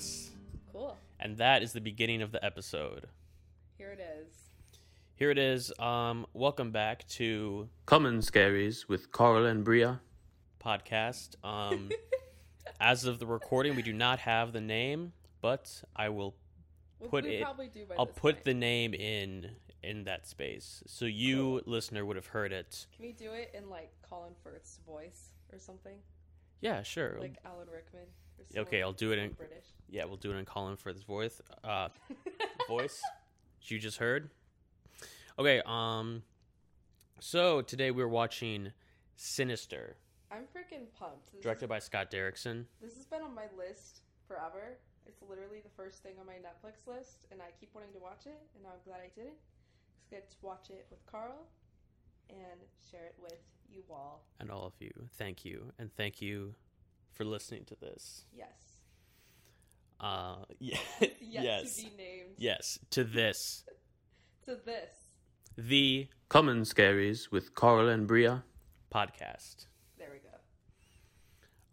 Yes. Cool. And that is the beginning of the episode. Here it is. Here it is. Um, welcome back to Common Scaries with Carl and Bria. podcast. Um, as of the recording, we do not have the name, but I will Put we it- probably do by I'll put point. the name in in that space, so you listener would have heard it. Can we do it in like Colin Firth's voice or something? Yeah, sure. Like Alan Rickman. or Okay, I'll do it in British. Yeah, we'll do it in Colin Firth's voice. Uh, voice you just heard. Okay, um, so today we're watching Sinister, I'm freaking pumped. This directed is- by Scott Derrickson. This has been on my list forever. It's literally the first thing on my Netflix list, and I keep wanting to watch it, and I'm glad I didn't. Just get to watch it with Carl and share it with you all. and all of you. Thank you, and thank you for listening to this. Yes. Uh, yeah, yes, to be named. yes, to this, To this. the Common Scaries with Carl and Bria. podcast. There we go.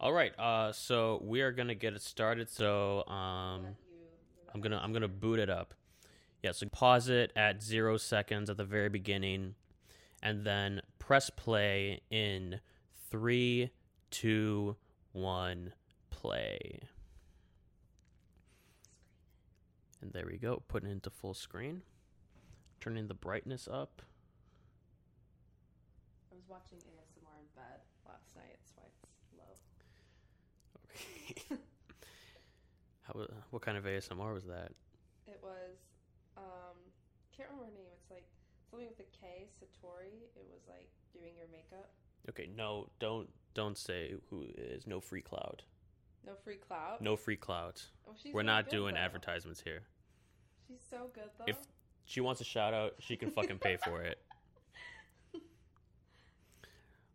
All right, uh, so we are gonna get it started. So, um, I'm gonna I'm gonna boot it up. Yeah, so pause it at zero seconds at the very beginning, and then press play in three, two, one, play. And there we go, putting it into full screen. Turning the brightness up. I was watching ASMR in bed last night. That's why it's low. Okay. How, what kind of ASMR was that? It was, um, can't remember her name. It's like something with a K, Satori. It was like doing your makeup. Okay, no, don't don't say who is. No free cloud. No free clout. No free clout. Oh, We're really not doing though. advertisements here. She's so good though. If she wants a shout out, she can fucking pay for it.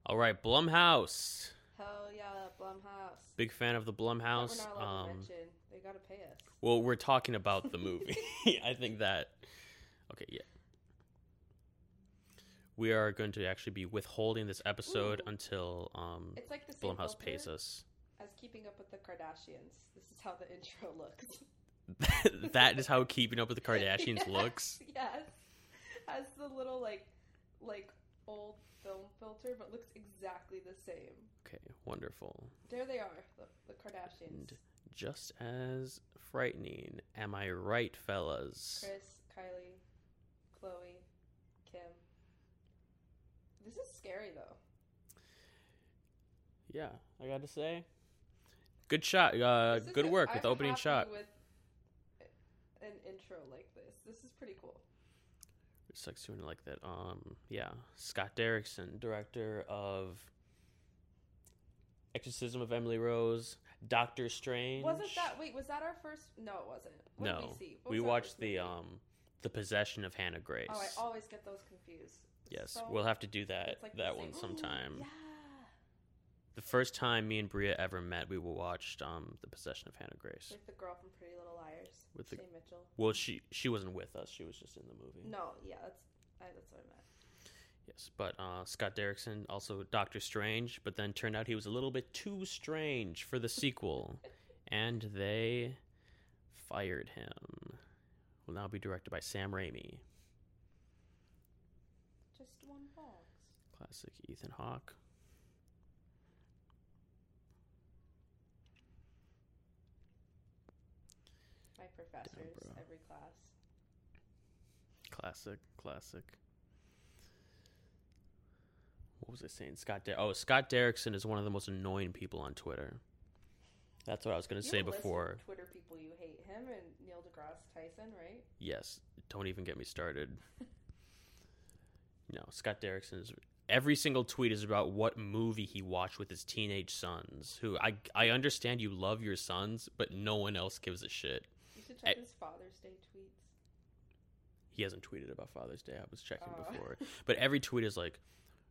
All right, Blumhouse. Hell yeah, Blumhouse. Big fan of the That we're Blumhouse. not allowed Um, to mention. They gotta pay us. well, we're talking about the movie. I think that. Okay, yeah. We are going to actually be withholding this episode Ooh. until um, It's like Blumhouse filter pays us. Keeping Up with the Kardashians. This is how the intro looks. that is how Keeping Up with the Kardashians looks. Yes, has the little like, like old film filter, but looks exactly the same. Okay, wonderful. There they are, the, the Kardashians. And just as frightening. Am I right, fellas? Kris, Kylie, Khloé, Kim. This is scary though. Yeah, I got to say, good shot. Uh, good work with I'm opening happy shot. With an intro like this, this is pretty cool. It sucks doing it like that. Um, yeah, Scott Derrickson, director of Exorcism of Emily Rose, Doctor Strange. Wasn't that? Wait, was that our first? No, it wasn't. What no, we we watched the movie? um, the Possession of Hannah Grace. Oh, I always get those confused. yes, So- we'll have to do that like the that same- one sometime. Yeah. The first time me and Bria ever met, we watched um, the Possession of Hannah Grace. Like the girl from Pretty Little Liars. With the- Shay Mitchell. Well, she she wasn't with us; she was just in the movie. No, yeah, that's I, that's what I meant. Yes, but uh, Scott Derrickson, also Doctor Strange, but then turned out he was a little bit too strange for the sequel, and they fired him. Will now be directed by Sam Raimi. Just one box. Classic Ethan Hawke. My professors, bro. every class. Classic, classic. What was I saying? Scott Der- Oh, Scott Derrickson is one of the most annoying people on Twitter. That's what I was going to say have a list of before. Twitter people you hate him and Neil deGrasse Tyson, right? Yes, don't even get me started. no, Scott Derrickson is every single tweet is about what movie he watched with his teenage sons. Who I I understand you love your sons, but no one else gives a shit. Should check I- his Father's Day tweets. He hasn't tweeted about Father's Day. I was checking Oh. before, but every tweet is like,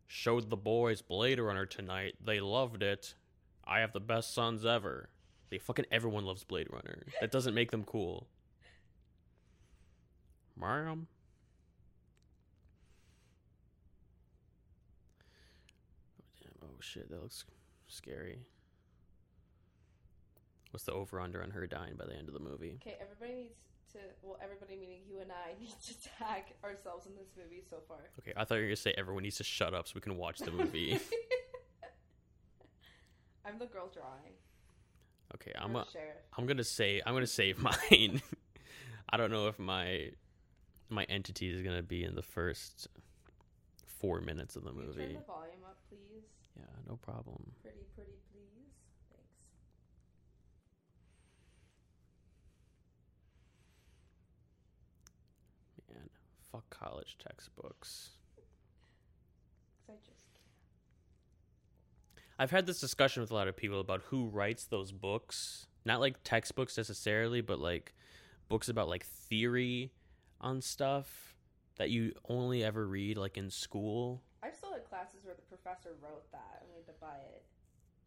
"Showed the boys Blade Runner tonight. They loved it. I have the best sons ever." They fucking everyone loves Blade Runner. That doesn't make them cool. Mariam. Oh shit, that looks scary. What's the over under on her dying by the end of the movie? Okay, everybody needs to. Well, everybody meaning you and I need to tag ourselves in this movie so far. Okay, I thought you were gonna say everyone needs to shut up so we can watch the movie. I'm the girl drawing. okay, I'm a. I'm gonna say I'm gonna save mine. I don't know if my my entity is gonna be in the first four minutes of the Can you movie. turn the volume up, please? Yeah, no problem. Pretty, pretty, please. Thanks. Man, fuck college textbooks. I just. I've had this discussion with a lot of people about who writes those books. Not like textbooks necessarily, but like books about like theory on stuff that you only ever read like in school. I've still had classes where the professor wrote that and we had to buy it.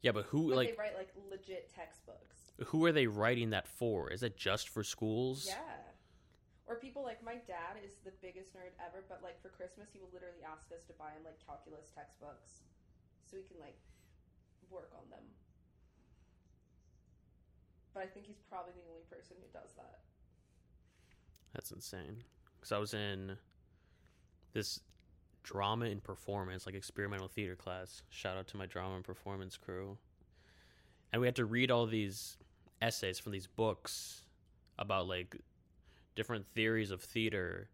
Yeah, but who But like they write like legit textbooks. who are they writing that for? Is it just for schools? Yeah. Or people like my dad is the biggest nerd ever, but like for Christmas he will literally ask us to buy him like calculus textbooks so we can like work on them. But I think he's probably the only person who does that. That's insane. Because I was in this drama and performance, like experimental theater class. Shout out to my drama and performance crew. And we had to read all these essays from these books about like different theories of theater.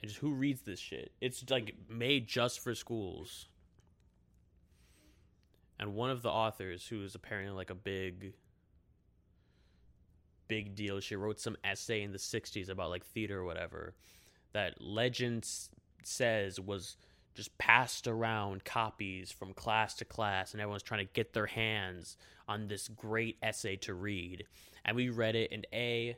And just who reads this shit? It's like made just for schools. And one of the authors, who is apparently like a big big deal. She wrote some essay in the 60s about like theater or whatever that legend says was just passed around copies from class to class and everyone's trying to get their hands on this great essay to read. And we read it and A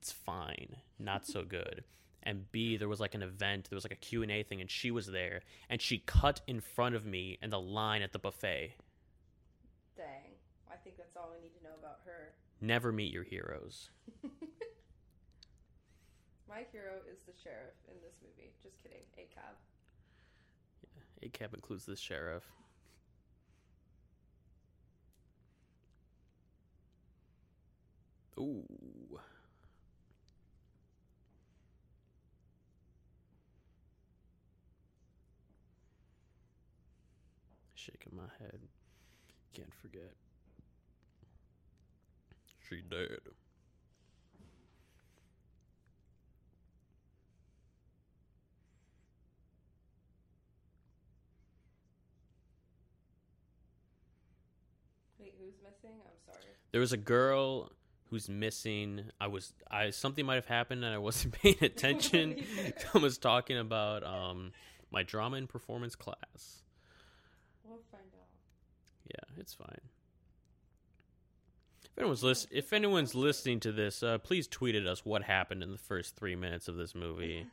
it's fine, not so good. And B there was like an event, there was like a Q&A thing and she was there and she cut in front of me in the line at the buffet. Dang. I think that's all we need to know about her. Never meet your heroes. My hero is the sheriff in this movie. Just kidding. A cab. Yeah, a cab includes the sheriff. Ooh. Shaking my head. Can't forget. She dead. Wait, who's missing? I'm sorry. There was a girl who's missing. I was I something might have happened and I wasn't paying attention. I was talking about um my drama and performance class. We'll find out. Yeah, it's fine. If anyone's lis- if anyone's listening to this, uh, please tweet at us what happened in the first three minutes of this movie.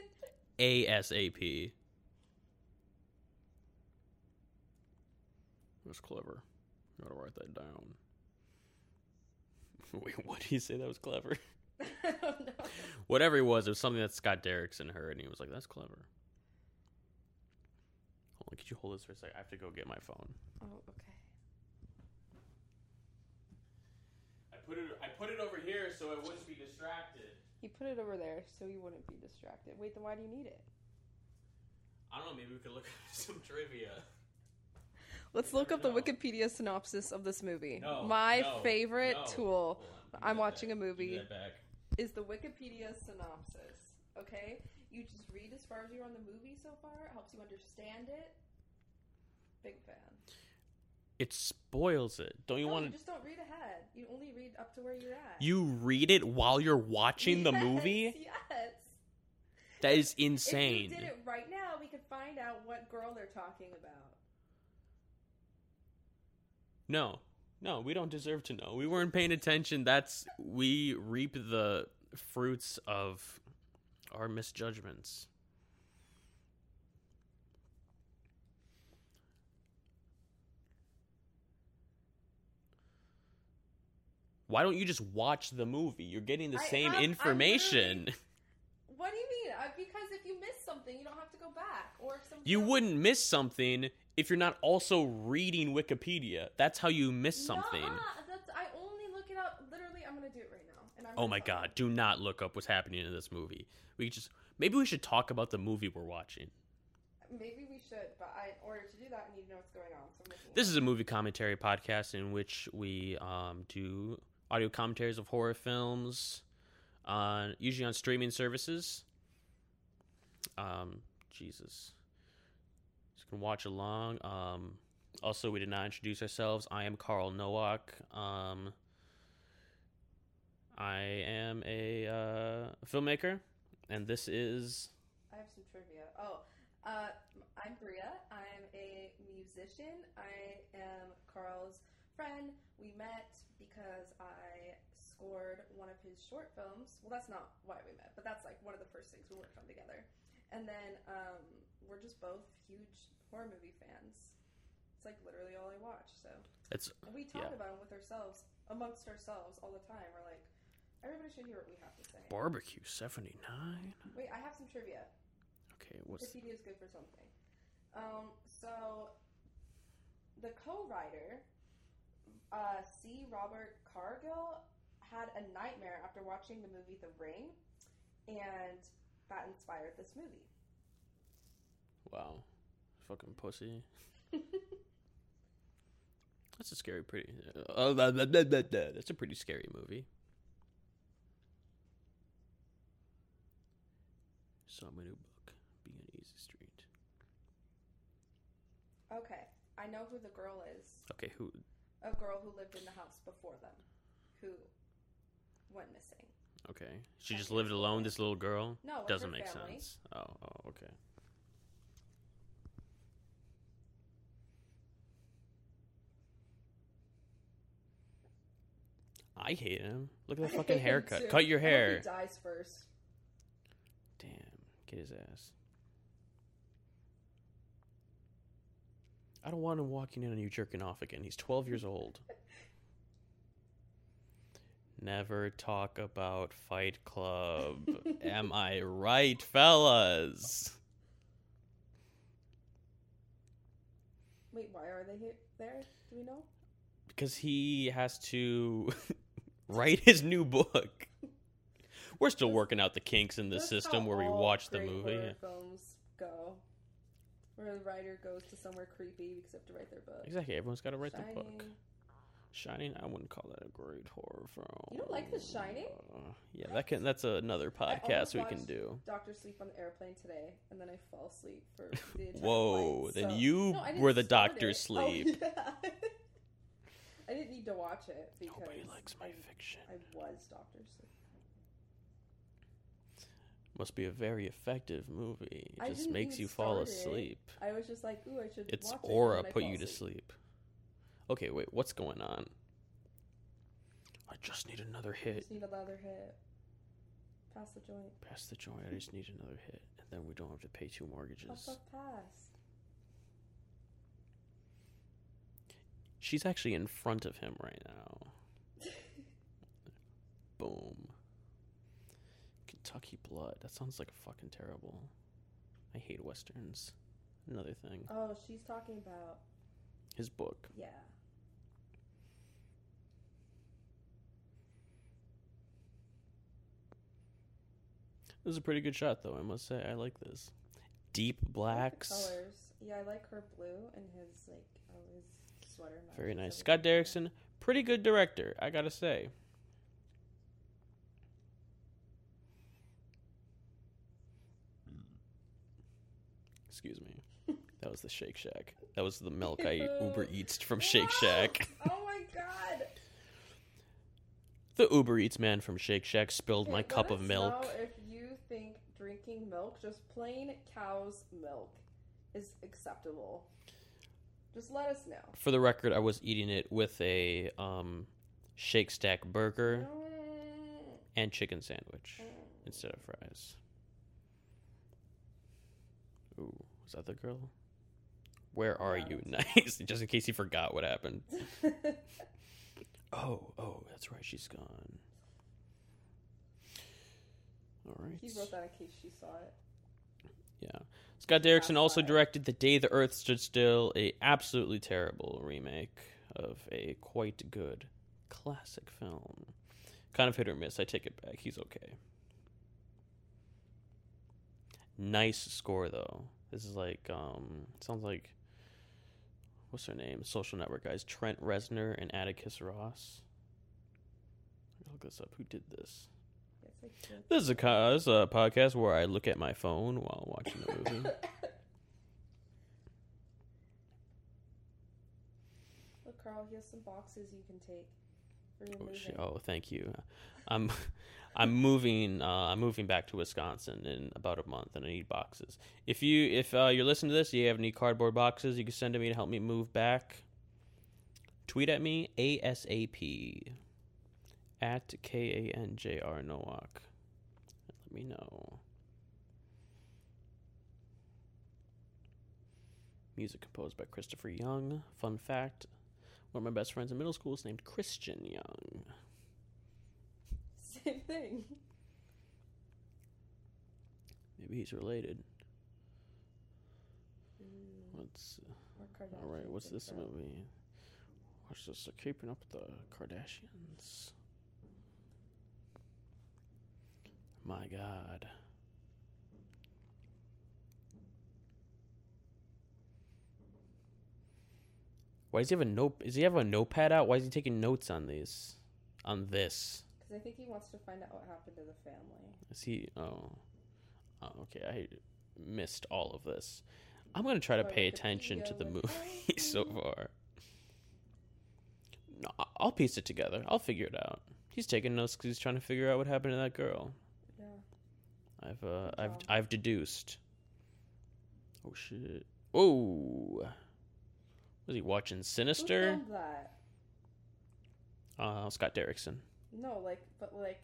ASAP. That's clever. I Gotta write that down. Wait, what did he say that was clever? Know. Whatever it was, it was something that Scott Derrickson heard, and he was like, "That's clever." Hold could you hold this for a second? I have to go get my phone. Oh, okay. I put it. I put it over here so it wouldn't be distracted. He put it over there so you wouldn't be distracted. Wait, then why do you need it? I don't know. Maybe we could look at some trivia. Let's look never up the know. Wikipedia synopsis of this movie. No, My no, favorite no. tool on, I'm watching back. a Give me movie. that back. is the Wikipedia synopsis. Okay? You just read as far as you're on the movie so far. It helps you understand it. Big fan. It spoils it. Don't you no, want you to? just don't read ahead. You only read up to where you're at. You read it while you're watching the movie. Yes. That is insane. If you did it right now, we could find out what girl they're talking about. No, no, we don't deserve to know. We weren't paying attention. That's we reap the fruits of our misjudgments. Why don't you just watch the movie? You're getting the I same have- information. What do you mean? Uh, because if you miss something, you don't have to go back. Or You wouldn't miss something if you're not also reading Wikipedia. That's how you miss something. That's, I'm gonna do it right now. Oh my god, do not look up what's happening in this movie. We just maybe we should talk about the movie we're watching. Maybe we should, but I, in order to do that, I need to know what's going on. So I'm it This is a movie commentary podcast in which we um, do audio commentaries of horror films, on usually on streaming services. Um, Jesus, you can watch along. Um, also, we did not introduce ourselves. I am Carl Nowak. Um, I am a uh, filmmaker, and this is I have some trivia. Oh, uh, I'm Bria. I'm a musician. I am Carl's friend. We met because I scored one of his short films. Well, that's not why we met, but that's like one of the first things we worked on together. And then um, we're just both huge horror movie fans. It's like literally all I watch. So it's and we talk Yeah. about them with ourselves, amongst ourselves, all the time. We're like, everybody should hear what we have to say. barbecue seventy nine. Wait, I have some trivia. Okay, what's Wikipedia is good for something. Um, so the co-writer, uh, C. Robert Cargill, had a nightmare after watching the movie The Ring, and that inspired this movie. Wow. Fucking pussy. That's a scary, pretty. Uh. That's a pretty scary movie. Saw my new book, Being an Easy Street. Okay, I know who the girl is. Okay, who? A girl who lived in the house before them, who went missing. Okay, she just lived alone. This little girl No, with doesn't her make family. sense. Oh, oh, okay. I hate him. Look at I that fucking him haircut. too. Cut your I hope hair. He dies first. Damn, get his ass. I don't want him walking in on you jerking off again. He's 12 years old. Never talk about Fight Club. Am I right, fellas? Wait, why are they here, there? Do we know? Because he has to write his new book. We're still working out the kinks in the That's system where we watch the movie. films go, where the writer goes to somewhere creepy because they have to write their book. Exactly, everyone's got to write Shining. the book. Shining, I wouldn't call that a great horror film. You don't like The Shining? Uh, yeah, that can. That's another podcast we can do. Doctor Sleep on the airplane today, and then I fall asleep for the entire Whoa, flight, then so- you No, were the Doctor it. Sleep. Oh, yeah. I didn't need to watch it because Nobody likes my I, fiction. I was Doctor Sleep. Must be a very effective movie. It I just makes you fall start it. asleep. I was just like, ooh, I should. It's watch it, aura and put you to sleep. Okay, wait, what's going on? I just need another I hit. Just need another hit. Pass the joint. Pass the joint. I just need another hit, and then we don't have to pay two mortgages. puff, pass. She's actually in front of him right now. Boom. Kentucky Blood. That sounds like a fucking terrible. I hate westerns. Another thing. Oh, she's talking about His book. yeah. This is a pretty good shot, though. I must say, I like this. Deep I like blacks. colors. Yeah, I like her blue and his like oh his sweater. Very nice. Scott. Derrickson, pretty good director, I gotta say. Excuse me. That was the Shake Shack. That was the milk I Uber Eats from Shake Shack. Oh my god! The Uber Eats man from Shake Shack spilled my cup of milk. Know if you think drinking milk, just plain cow's milk, is acceptable, just let us know. For the record, I was eating it with a um, Shake Stack burger and chicken sandwich instead of fries. Ooh, was that the girl? Where are Yeah, you? Nice. Just in case you forgot what happened. Oh, oh, that's right. She's gone. All right. he wrote that in case she saw it. Yeah. Scott Derrickson also directed The Day the Earth Stood Still, a absolutely terrible remake of a quite good classic film Kind of hit or miss. I take it back. He's okay. Nice score though. This is like um sounds like what's their name? Social Network guys. Trent Reznor and Atticus Ross. Let Look this up. Who did this? It's like the- This is a co- this is a podcast where I look at my phone while watching a movie. Look, Carl, he has some boxes you can take Oh, moving. shit. oh, thank you. I'm I'm moving uh, I'm moving back to Wisconsin in about a month, and I need boxes. If you if uh, you're listening to this, you have any cardboard boxes, you can send to me to help me move back. Tweet at me ASAP at K A N J R Nowak. Let me know. Music composed by Christopher Young. Fun fact one of my best friends in middle school is named Christian Young. Same thing. Maybe he's related. Mm, What's or all right? What's this movie? Watch this. They're keeping up with the Kardashians. My God. Why does he have a note? Does he have a notepad out? Why is he taking notes on these? On this? I think he wants to find out what happened to the family. Is he? Oh, oh okay. I missed all of this. I'm gonna try to pay attention to the movie so far. No, I'll piece it together. I'll figure it out. He's taking notes because he's trying to figure out what happened to that girl. Yeah. I've uh, I've. I've deduced. Oh shit! Oh, was he watching Who Sinister? filmed that? Uh, Scott Derrickson. No, like, but like,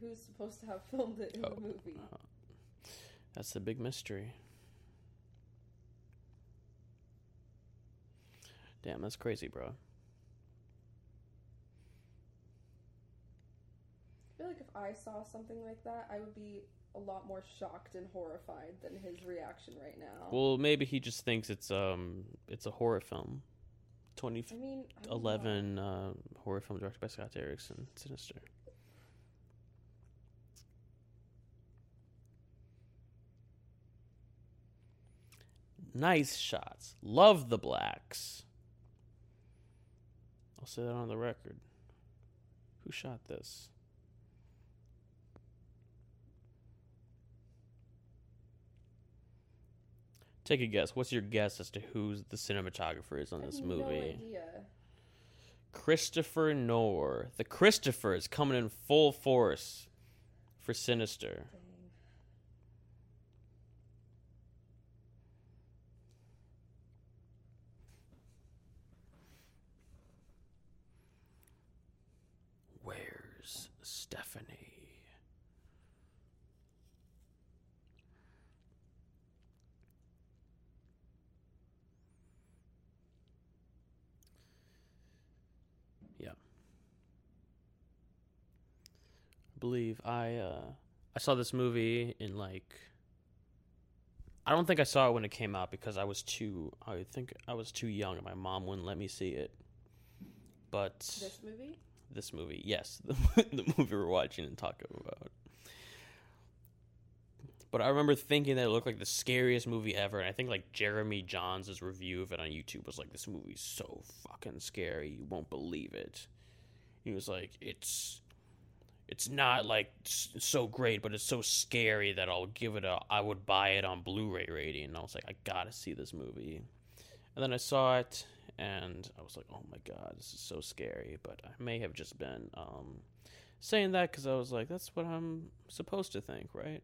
who's supposed to have filmed it in Oh. the movie? That's the big mystery. Damn, that's crazy, bro. I feel like if I saw something like that, I would be a lot more shocked and horrified than his reaction right now. Well, maybe he just thinks it's um it's a horror film. I mean, I don't 2011 uh, horror film directed by Scott Derrickson, Sinister. Nice shots. Love the blacks. I'll say that on the record. Who shot this? Take a guess. What's your guess as to who the cinematographer is on I this have movie? No idea. Christopher Norr. The Christopher is coming in full force for Sinister. Where's Stephanie? Yeah. I believe I uh I saw this movie in like I don't think I saw it when it came out because I was too I think I was too young and my mom wouldn't let me see it. But This movie? this movie. Yes, the, the movie we're watching and talking about. But I remember thinking that it looked like the scariest movie ever, and I think like Jeremy Jahns' review of it on YouTube was like, "This movie's so fucking scary, you won't believe it." He was like, "It's, it's not like so great, but it's so scary that I'll give it a, I would buy it on Blu-ray rating." And I was like, "I gotta see this movie," and then I saw it, and I was like, "Oh my god, this is so scary." But I may have just been um, saying that because I was like, "That's what I'm supposed to think, right?"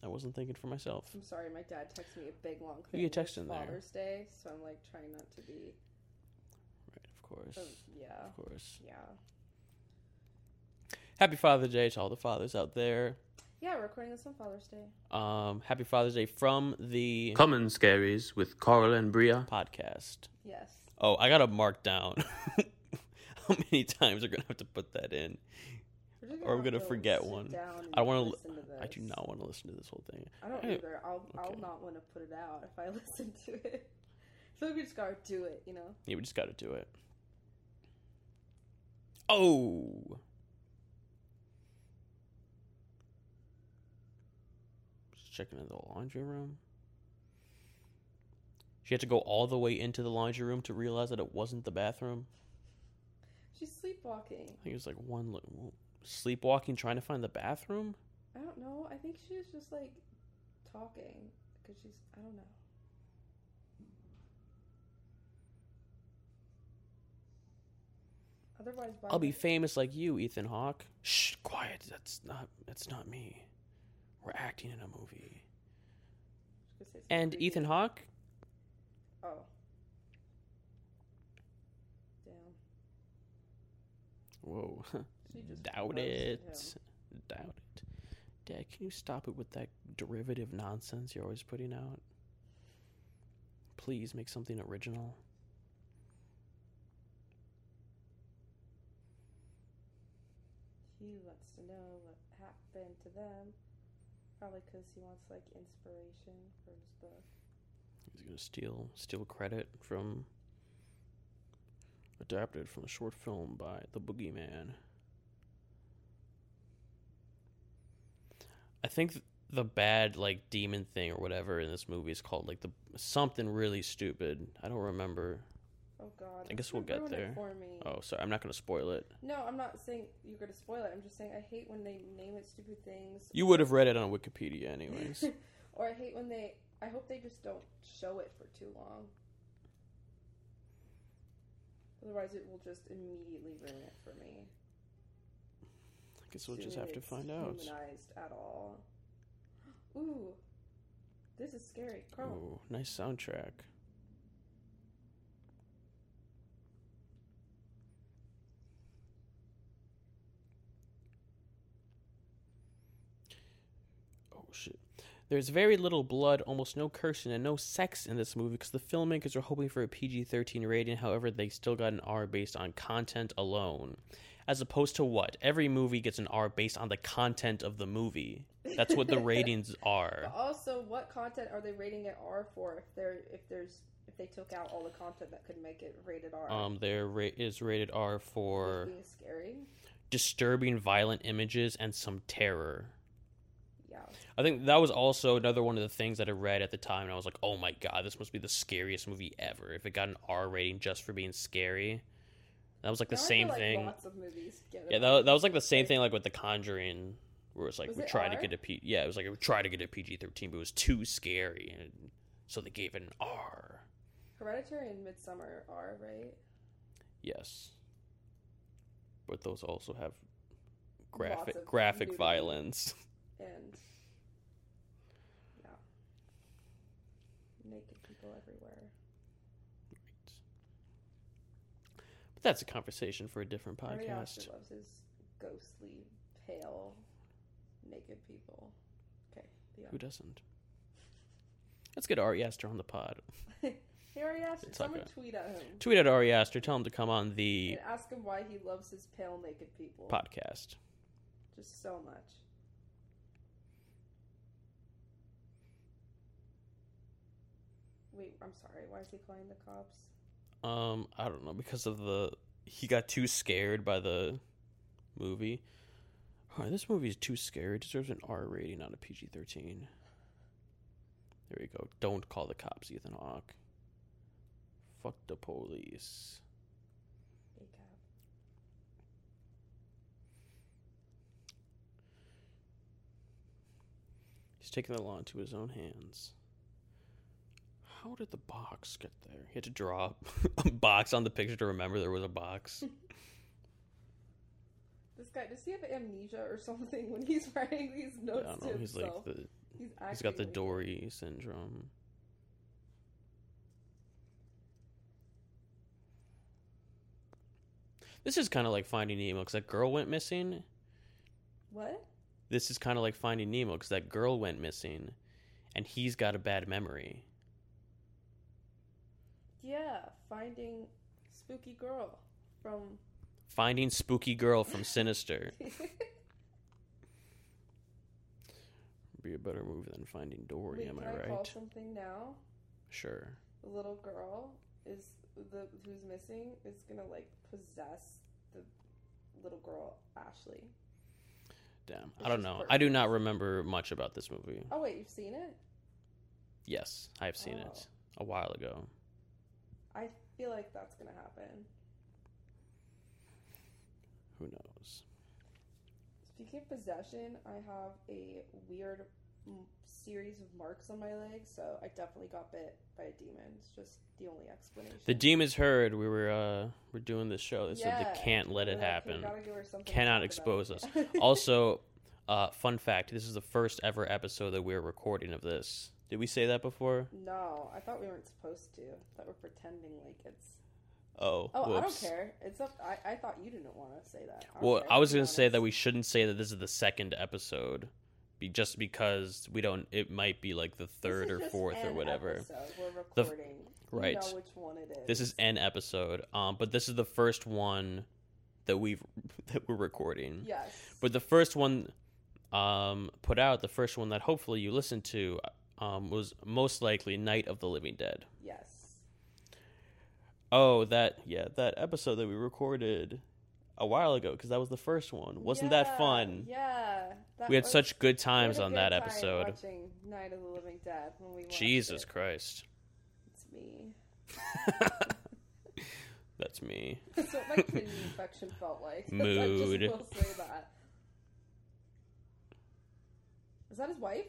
I wasn't thinking for myself. I'm sorry, my dad texted me a big long You thing. get text in there. Father's Day, so I'm like trying not to be. Right, of course, So, yeah, of course. yeah, Happy Father's Day to all the fathers out there. yeah. We're recording this on Father's Day. Um, happy Father's Day from the Common Scaries with Carl and Bria. podcast. Yes. Oh, I gotta mark down how many times we're gonna have to put that in. We're just Or I'm have gonna forget sit one. down and I wanna- listen I do this. not want to listen to this whole thing. I don't Eh, either. I'll I'll okay. not want to put it out if I listen to it. So we just gotta do it, you know. Yeah, we just gotta do it. Oh, checking in the laundry room. She had to go all the way into the laundry room to realize that it wasn't the bathroom. She's sleepwalking. I think it was like one li- sleepwalking, trying to find the bathroom. I don't know. I think she was just like talking because she's. I don't know. Otherwise, I'll be famous like you, Ethan Hawke. Shh, quiet. That's not. That's not me. We're acting in a movie. I was gonna say something And creepy. Ethan Hawke. Oh. Damn. Whoa. She just Doubt roasted it. him. Doubt it. Dad, can you stop it with that derivative nonsense you're always putting out? Please make something original. He wants to know what happened to them. Probably because he wants like inspiration for his book. He's gonna steal steal credit from adapted from a short film by the Boogeyman. I think the bad like demon thing or whatever in this movie is called like the something really stupid. I don't remember. Oh God. I guess we'll get there. Oh, sorry, I'm not gonna spoil it. No, I'm not saying you're gonna spoil it. I'm just saying I hate when they name it stupid things. You would have read it on Wikipedia anyways. or I hate when they. I hope they just don't show it for too long. Otherwise, it will just immediately ruin it for me. I guess we'll Soon just have to find out. Humanized at all? Ooh, this is scary, Carl. Ooh, nice soundtrack. Oh shit. There's very little blood, almost no cursing, and no sex in this movie because the filmmakers were hoping for a PG 13 rating. However, they still got an R based on content alone. As opposed to what? Every movie gets an R based on the content of the movie. That's what the ratings are. But also, what content are they rating it R for? If they're if there's if they took out all the content that could make it rated R, Um, there ra- is rated R for being scary. disturbing, violent images and some terror. Yeah, I think that was also another one of the things that I read at the time, and I was like, "Oh my god, this must be the scariest movie ever!" If it got an R rating just for being scary, that was like the Now same like thing. Lots of movies Yeah, that, that was like the same thing, like with The Conjuring, where it's like Was we it tried to get a P. Yeah, it was like we tried to get a PG thirteen, but it was too scary, and so they gave it an R. Hereditary and Midsommar are right. Yes, but those also have graphic graphic nudity. violence. and yeah, naked people everywhere. But that's a conversation for a different podcast. Aster loves his ghostly, pale, naked people. Okay, the Who doesn't? Let's get Ari Aster on the pod. Hey, Ari Aster, like someone a- tweet at him Tweet at Ari Aster. Tell him to come on the and ask him why he loves his pale, naked people podcast. just so much. Wait, I'm sorry. Why is he calling the cops? Um, I don't know because of the he got too scared by the movie. Alright, this movie is too scary. It deserves an R rating, not a PG thirteen. There you go. Don't call the cops, Ethan Hawke. Fuck the police. He's taking the law into his own hands. How did the box get there? He had to draw a box on the picture to remember there was a box. This guy, does he have amnesia or something when he's writing these notes? I don't know. He's like himself? the he's, he's got the like. Dory syndrome. This is kind of like Finding Nemo because that girl went missing. What? This is kind of like Finding Nemo because that girl went missing, and he's got a bad memory. Yeah, finding spooky girl from. Finding spooky girl from Sinister be a better movie than Finding Dory. Wait, am can I I right? call something now? Sure. The little girl is the who's missing is gonna like possess the little girl Ashley. Damn, I don't know. I do not remember much about this movie. Oh wait, you've seen it? Yes, I've seen Oh. it a while ago. I feel like that's gonna happen. Who knows? Speaking of possession, I have a weird mm, series of marks on my leg, so I definitely got bit by a demon. It's just the only explanation. The demons heard we were uh we're doing this show. They said Yeah, they can't let it happen. "We gotta give her something to Cannot expose us. Also, uh, fun fact: this is the first ever episode that we're recording of this. Did we say that before? no, I thought we weren't supposed to. That we're pretending like it's. Oh, Oh, I don't care. It's up. I, I thought you didn't want to say that. I Well, care, I was gonna say that we shouldn't say that this is the second episode, be just because we don't. It might be like the third or fourth or whatever. episode We're The- recording. You right. know which one it is. This is an episode, um, but this is the first one that we've that we're recording. Yes. But the first one um, put out, the first one that hopefully you listened to, um, was most likely Night of the Living Dead. yes. Oh, that yeah, that episode that we recorded a while ago because that was the first one. Wasn't that fun? Yeah. That We had was- such good times on good that time episode. Watching Night of the Living Dead when we Jesus it. Christ, It's me. that's me. That's what my kidney infection felt like. Mood. I just will say that. Is that his wife?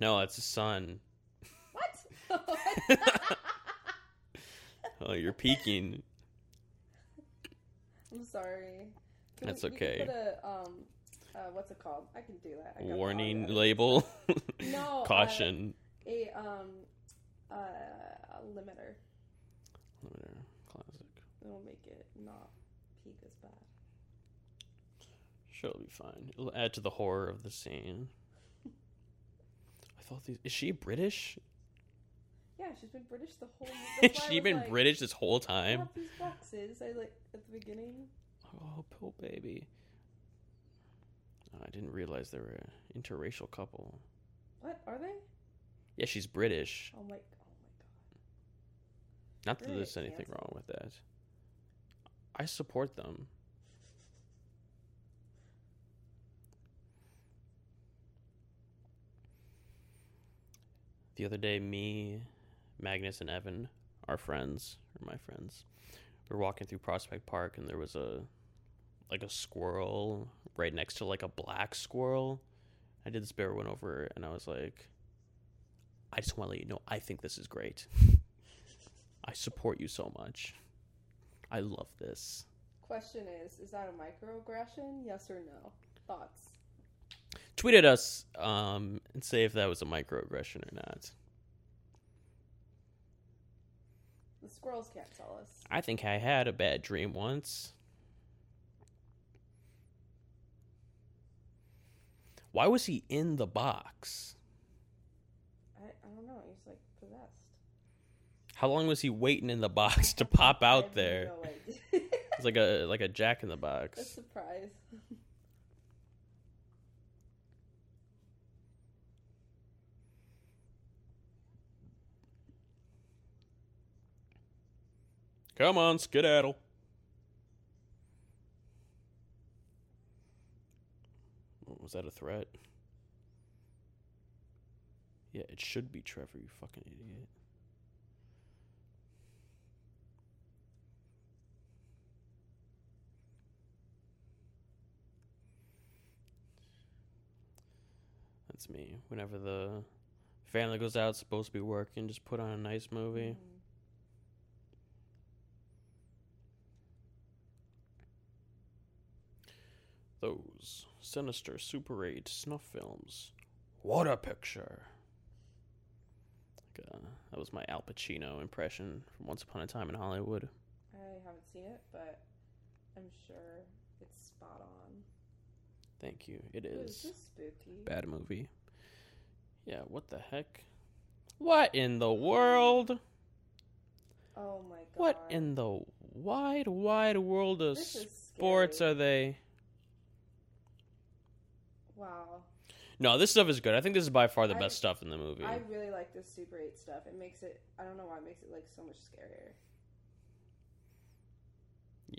No, it's a sun. What? Oh, you're peeking. I'm sorry. Can That's we, okay. put a um, uh, what's it called? I can do that. I got Warning label. No, uh, Caution. A um, uh, a limiter. Classic. It'll make it not peak as bad. Sure, it'll be fine. It'll add to the horror of the scene. I thought these. Is she British? Yeah, she's been British the whole. Has I she been like, British this whole I time? have these boxes. I like at the beginning. Oh, poor baby. Oh, I didn't realize they were an interracial couple. What are they? Yeah, she's British. Oh my! Oh my god! Not that there's anything canceled. wrong with that. I support them. The other day, me, Magnus, and Evan, our friends, or my friends, we were walking through Prospect Park, and there was a like a squirrel right next to like a black squirrel. I did this bear went over, and I was like, I just want to let you know, I think this is great. I support you so much. I love this. Question is: Is that a microaggression? Yes or no? Thoughts? Tweet at us um, and say if that was a microaggression or not. The squirrels can't tell us. I think I had a bad dream once. Why was he in the box? I, I don't know. He's like possessed. How long was he waiting in the box to pop out there? No. It's like a like a jack in the box. a surprise. Come on, skedaddle. Was that a threat? Yeah, it should be Trevor, you fucking idiot. That's me. Whenever the family goes out, supposed to be working, just put on a nice movie. Those sinister Super 8 snuff films. What a picture! Like, uh, that was my Al Pacino impression from Once Upon a Time in Hollywood. I haven't seen it, but I'm sure it's spot on. Thank you. It is. It was is. just spooky. Bad movie. Yeah, what the heck? What in the world? Oh my god. What in the wide, wide world of sports scary. are they? Wow. No, this stuff is good. I think this is by far the I- best stuff in the movie. I really like this Super 8 stuff. It makes it, I don't know why it makes it like so much scarier.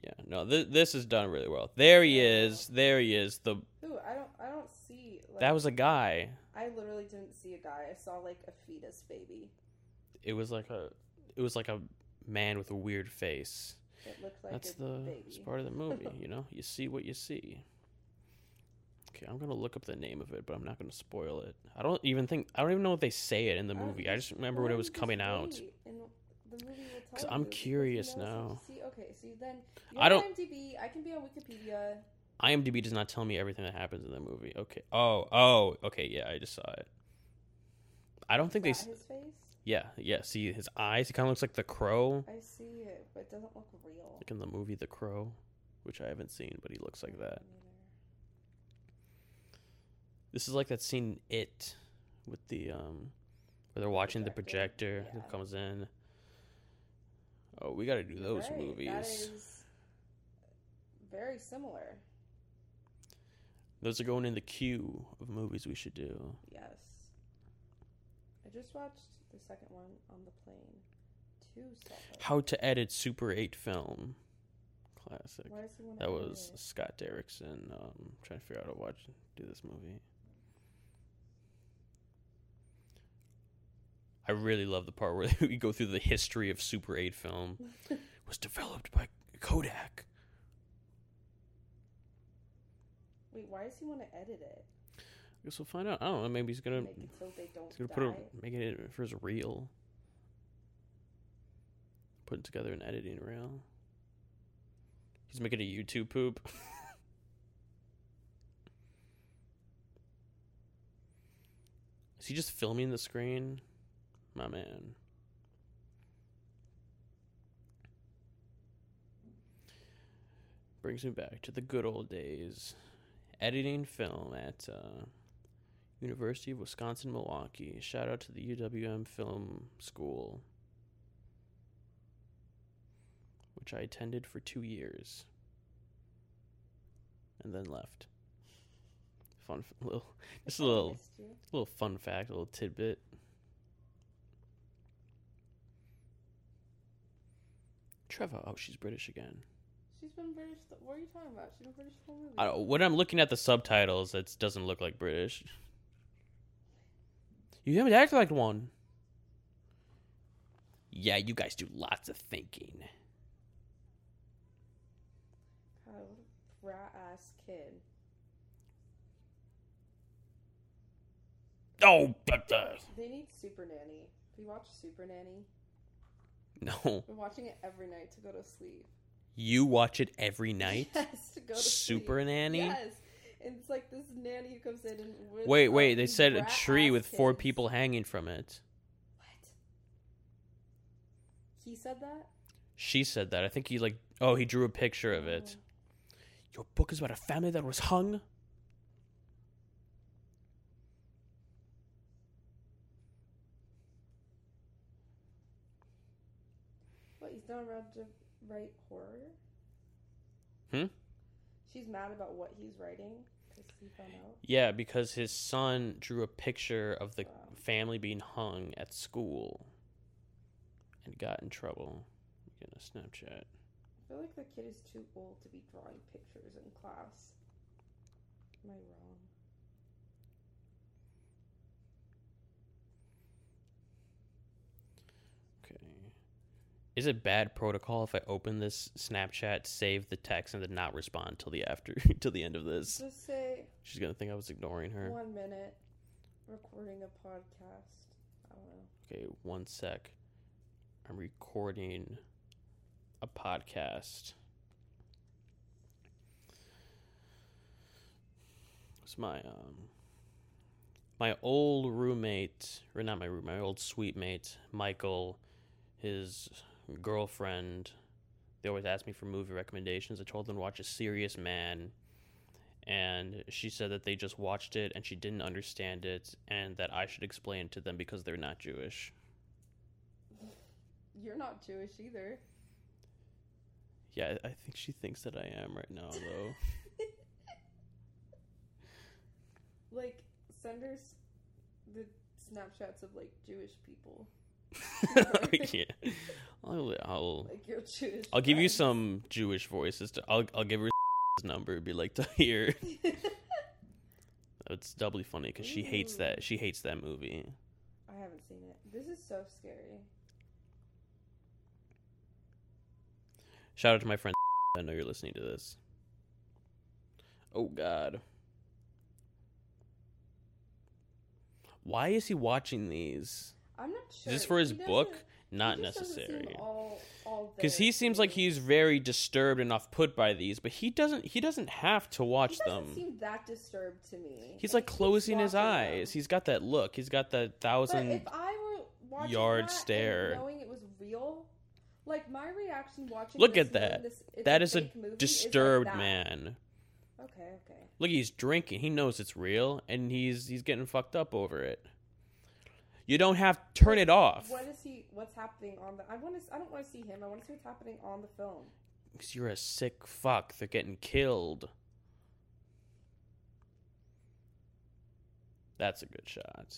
Yeah, no, th- this is done really well. There he is. There he is. The Who? I don't. I don't see. Like, That was a guy. I literally didn't see a guy. I saw like a fetus baby. It was like a it was like a man with a weird face. It looked like That's a the baby. it's part of the movie, you know? You see what you see. Okay, I'm gonna look up the name of it, but I'm not gonna spoil it. I don't even think I don't even know if they say it in the movie. I just remember when it was coming out. wait and the movie will tell 'Cause I'm curious you know now. See, okay, so then I don't- IMDb. I can be on Wikipedia. IMDb does not tell me everything that happens in the movie. Okay. Oh, oh, okay, yeah, I just saw it. I don't think they Is s- that his face? Yeah, yeah, see his eyes, he kind of looks like the crow, I see it, but it doesn't look real. like in the movie The Crow, which I haven't seen, but he looks like that. Neither. This is like that scene It with the um where they're watching the Projector, yeah. that comes in. Oh, we got to do those right, movies. Very similar. Those are going in the queue of movies we should do. Yes. I just watched the second one on the plane. Two seconds. How to edit Super 8 film. Classic. Why does he That was Scott Derrickson. Um, trying to figure out how to watch do this movie. I really love the part where we go through the history of Super 8 film. It was developed by Kodak. Wait, why does he want to edit it? I guess we'll find out. I don't know. Maybe he's gonna Make it so they don't he's gonna die. put a make it for his reel. Putting together an editing reel. He's making a YouTube poop. Is he just filming the screen? My man. Brings me back to the good old days. Editing film at uh, University of Wisconsin Milwaukee. Shout out to the UWM Film School, which I attended for two years and then left. Fun little, just a little, little fun fact, a little tidbit. Trevor, oh, she's British again. She's been British. The, what are you talking about? She's been British the whole movie. I don't, when I'm looking at the subtitles, it doesn't look like British. You haven't acted like one. Yeah, you guys do lots of thinking. God, brat ass kid. Oh, but uh, They need Super Nanny. Have you watched Super Nanny? No. I'm watching it every night to go to sleep. You watch it every night. Yes, to go to Super sleep. Nanny. Yes. And it's like this nanny who comes in and Wait, wait. They said a tree with four people hanging from it. What? He said that? She said that. I think he like. Oh, he drew a picture of it. Oh. Your book is about a family that was hung. What, he's not allowed to write horror? Hmm? She's mad about what he's writing because he found out. Yeah, because his son drew a picture of the Wow. family being hung at school and got in trouble. Get a Snapchat. I feel like the kid is too old to be drawing pictures in class. Am I wrong? Is it bad protocol if I open this Snapchat, save the text, and then not respond till the after till the end of this? Just say She's gonna think I was ignoring her. one minute recording a podcast. I don't know. Okay, one sec. I'm recording a podcast. It's my um my old roommate, or not my room, my old suite mate, Michael, his girlfriend. They always ask me for movie recommendations. I told them to watch A Serious Man, and she said that they just watched it and she didn't understand it, and that I should explain it to them because they're not Jewish. You're not Jewish either. Yeah, I I think she thinks that I am right now, though. Like, send her the Snapchats of like Jewish people. yeah, I'll, I'll Like. I'll give you some Jewish voices. To, I'll I'll give her his number. Be like to hear. Oh, it's doubly funny because she hates that. She hates that movie. I haven't seen it. This is so scary. Shout out to my friend. I know you're listening to this. Oh God. Why is he watching these? I'm not sure. Is this for his He book? just necessary. Because he seems like he's very disturbed and off put by these, but he doesn't. He doesn't have to watch He doesn't them. seem that disturbed to me. He's like closing his eyes. them. He's got that look. He's got that thousand. if I were watching yard stare. knowing it was real, like my reaction watching. Look at that. This, that is a is like disturbed man. Okay, okay. Look, he's drinking. He knows it's real, and he's he's getting fucked up over it. You don't have turn it off. What is he? What's happening on the? I want to. I don't want to see him. I want to see what's happening on the film. Because you're a sick fuck. They're getting killed. That's a good shot.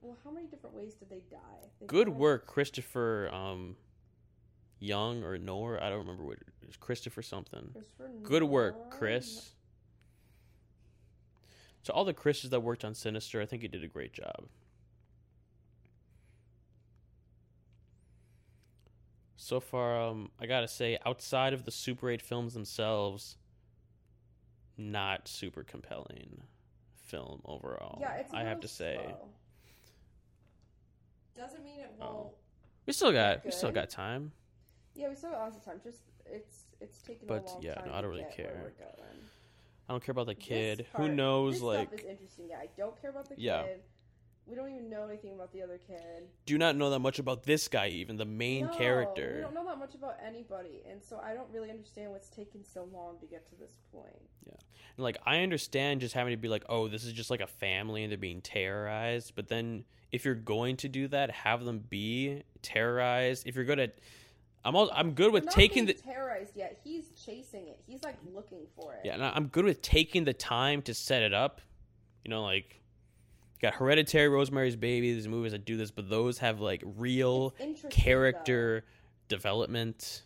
Well, how many different ways did they die? They Good died- work, Christopher um, Young or Norr. I don't remember what it is. Christopher something. Christopher Good work? Chris. To all the Chris's that worked on Sinister, I think he did a great job. So far, um, I gotta say, outside of the Super 8 films themselves, not super compelling film overall. Yeah, it's. I have to say. slow. Doesn't mean it Oh. won't. We still got we still got time. Yeah, we still got lots of time. Just it's it's taking But, a long yeah, no, I don't really care. I don't care about the kid. part- Who knows? this like, stuff is interesting. Yeah, I don't care about the Yeah. kid. We don't even know anything about the other kid. do not know that much about this guy, even the main No, character. We don't know that much about anybody, and so I don't really understand what's taking so long to get to this point. Yeah, and, like I understand just having to be like, oh, this is just like a family and they're being terrorized. But then if you're going to do that, have them be terrorized. If you're good at, I'm all, I'm good with taking the terrorized yet. He's chasing it. He's like looking for it. yeah, and I'm good with taking the time to set it up. You know, like got Hereditary, Rosemary's Baby. These movies that do this, but those have like real character development.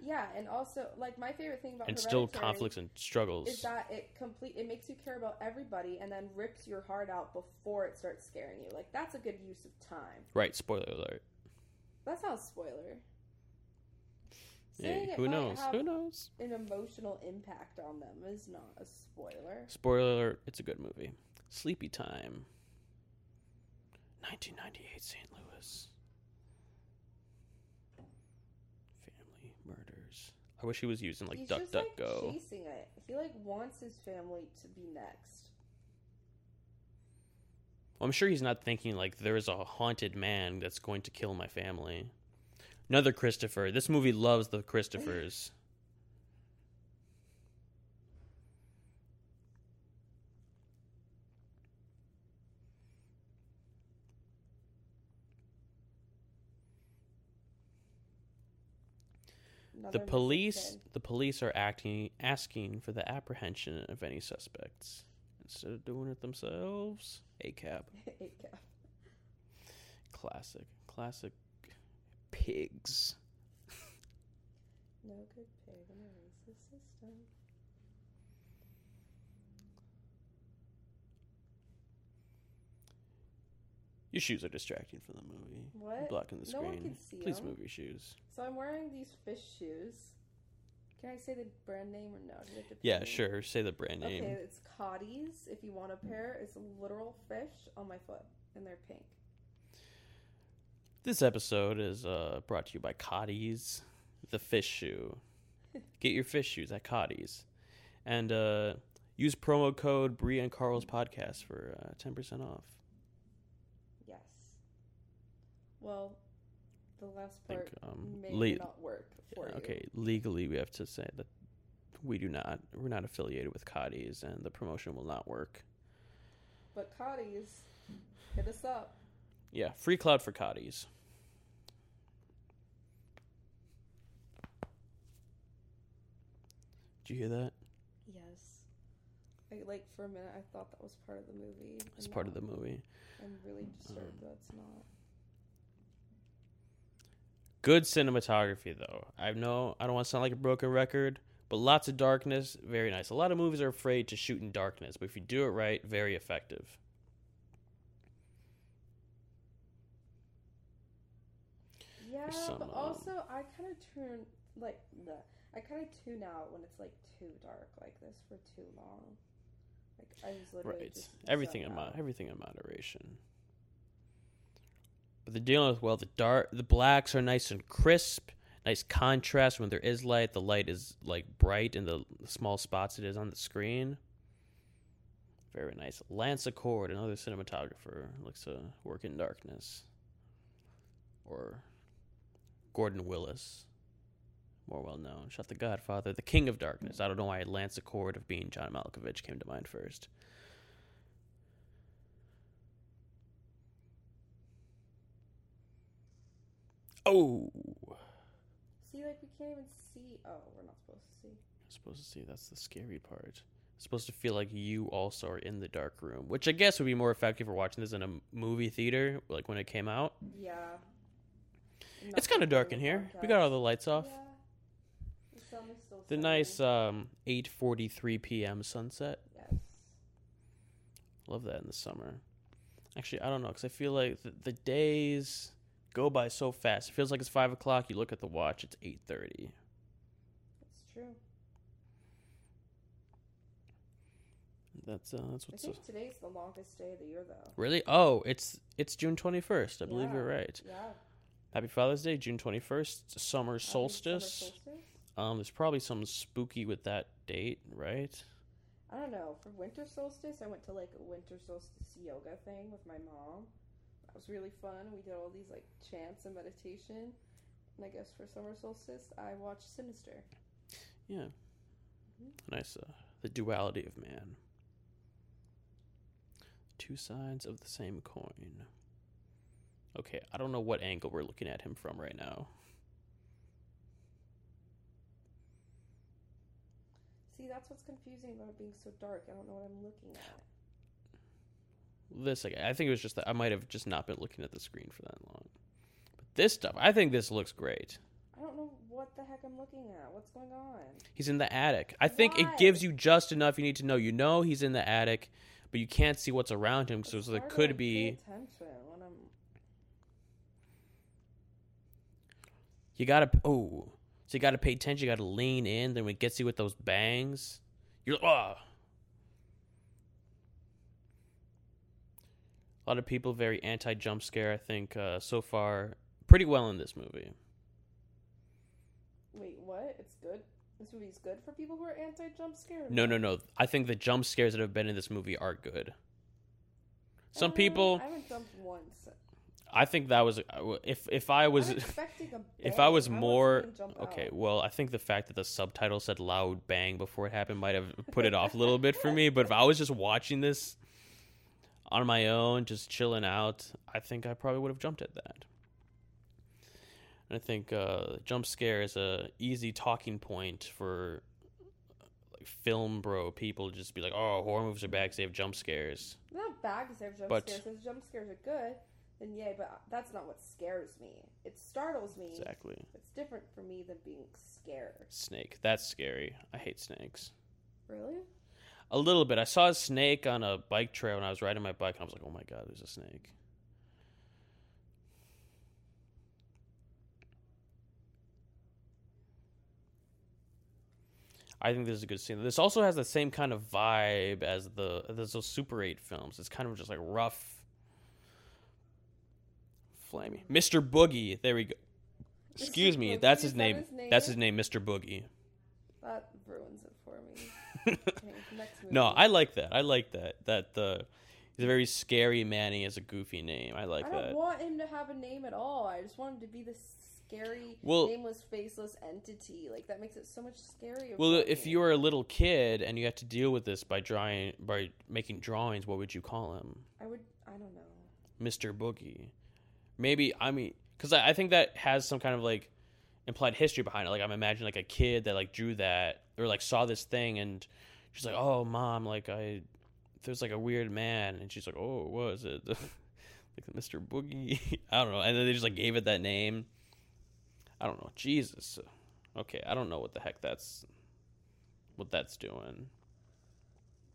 Yeah, and also like my favorite thing about and still conflicts and struggles. is that it complete it makes you care about everybody and then rips your heart out before it starts scaring you. Like that's a good use of time. right? Spoiler alert. That's not a spoiler. Yeah, who knows? Who knows? An emotional impact on them is not a spoiler. Spoiler alert, it's a good movie. Sleepy Time. 1998 St. Louis. Family murders. I wish he was using like He's Duck just Duck like Go. chasing it. He like wants his family to be next. I'm sure he's not thinking like there's a haunted man that's going to kill my family. Another Christopher. This movie loves the Christophers. The police kid. the police are acting asking for the apprehension of any suspects instead of doing it themselves. A cap. A ACAB. Classic. Classic pigs. No good pig in a racist system. Your shoes are distracting from the movie. What? Blocking the No one screen. can see Please 'em. move your shoes. So I'm wearing these fish shoes. Can I say the brand name or no? Do have to Yeah, sure. Say the brand name. Okay, it's Cotties. If you want a pair, it's a literal fish on my foot, and they're pink. This episode is uh, brought to you by Cotties, the fish shoe. Get your fish shoes at Cotties. And uh, use promo code Bria and Carl's podcast for uh, 10% off. Yes. Well, the last I think, part um, may late- not work for Yeah, you. okay, legally we have to say that we do not, we're not affiliated with Cotties and the promotion will not work. But Cotties, hit us up. Yeah, free cloud for Cotties. Did you hear that? Yes. I, like for a minute, I thought that was part of the movie. It's part of the movie. I'm really disturbed Um, that it's not. Good cinematography though. I know I don't want to sound like a broken record, but lots of darkness, very nice. A lot of movies are afraid to shoot in darkness, but if you do it right, very effective. Yeah, some, but um, also I kind of turn like the I kind of tune out when it's like too dark like this for too long. Like I just literally Right. Everything in mo- everything in moderation. But they're dealing with well the dark the blacks are nice and crisp, nice contrast when there is light. The light is like bright in the small spots it is on the screen. Very nice. Lance Acord, another cinematographer, likes to work in darkness. Or Gordon Willis, more well known. Shot the Godfather, the King of Darkness. I don't know why Lance Acord of being John Malkovich came to mind first. Oh, See, like we can't even see. Oh, we're not supposed to see. I'm supposed to see that's the scary part. It's supposed to feel like you also are in the dark room, which I guess would be more effective for watching this in a movie theater, like when it came out. Yeah. It's kind of dark in here. We got all the lights off. Yeah. The sun is still The nice um, 8:43 p.m. sunset. Yes. Love that in the summer. Actually, I don't know because I feel like the, the days go by so fast. It feels like it's five o'clock. You look at the watch; it's eight thirty. That's true. That's uh, that's I what's uh, think today's the longest day of the year, though. really. Oh, it's it's June twenty first. I believe Yeah. you're right. Yeah. Happy Father's Day, June twenty first. Summer solstice. Summer solstice? Um, there's probably something spooky with that date, right? I don't know. For winter solstice, I went to like a winter solstice yoga thing with my mom. Was really fun. We did all these like chants and meditation. And I guess for summer solstice, I watched Sinister. Yeah. Mhm. Nice. Uh, the duality of man. Two sides of the same coin. Okay, I don't know what angle we're looking at him from right now. See, that's what's confusing about it being so dark. I don't know what I'm looking at. This, like, I think it was just that I might have just not been looking at the screen for that long. But this stuff, I think this looks great. I don't know what the heck I'm looking at. What's going on? He's in the attic. I think Why? it gives you just enough you need to know. You know he's in the attic, but you can't see what's around him, so It's there could be. attention when I'm. You gotta oh, so you gotta pay attention. You gotta lean in. Then when it gets you with those bangs, you're ah. A lot of people very anti jump scare. I think uh, so far pretty well in this movie. Wait, what? It's good. This movie's good for people who are anti-jump scare. No, no, no. I think the jump scares that have been in this movie are good. Some Uh, people, I haven't jumped once. I think that was if if I was I'm expecting a if I was. More okay. out? Well, I think the fact that the subtitle said "loud bang" before it happened might have put it off a little bit for me. But if I was just watching this on my own, just chilling out, I think I probably would have jumped at that. And I think uh, jump scare is a easy talking point for like film bro people. to Just be like, "Oh, horror movies are bad 'cause they have jump scares." They're not bad because they have jump But- scares. If jump scares are good, then yay. But that's not what scares me. It startles me. Exactly. It's different for me than being scared. Snake. That's scary. I hate snakes. Really? A little bit. I saw a snake on a bike trail when I was riding my bike, and I was like, "Oh my god, there's a snake." I think this is a good scene. This also has the same kind of vibe as the as those Super Eight films. It's kind of just like rough, flammy. Mr. Boogie. There we go. Excuse Mr. me. Boogie, That's his name. his name? That's his name, Mr. Boogie. That ruins it for me. Okay, next movie. No, I like that. I like that. That the he's a very scary man. He has a goofy name. I like that. I don't want him to have a name at all. I just want him to be this scary, Well- nameless, faceless entity. Like that makes it so much scarier. well, if you were a little kid and you had to deal with this by drawing by making drawings, what would you call him? I would. I don't know. Mr. Boogie. Maybe I mean because I, I think that has some kind of like implied history behind it. Like I'm imagining like a kid that like drew that or like saw this thing and she's like, "Oh, mom, like I there's like a weird man," and she's like, "Oh, what is it?" like Mr. Boogie. I don't know. And then they just like gave it that name. I don't know. Jesus. Okay, I don't know what the heck that's. what that's doing.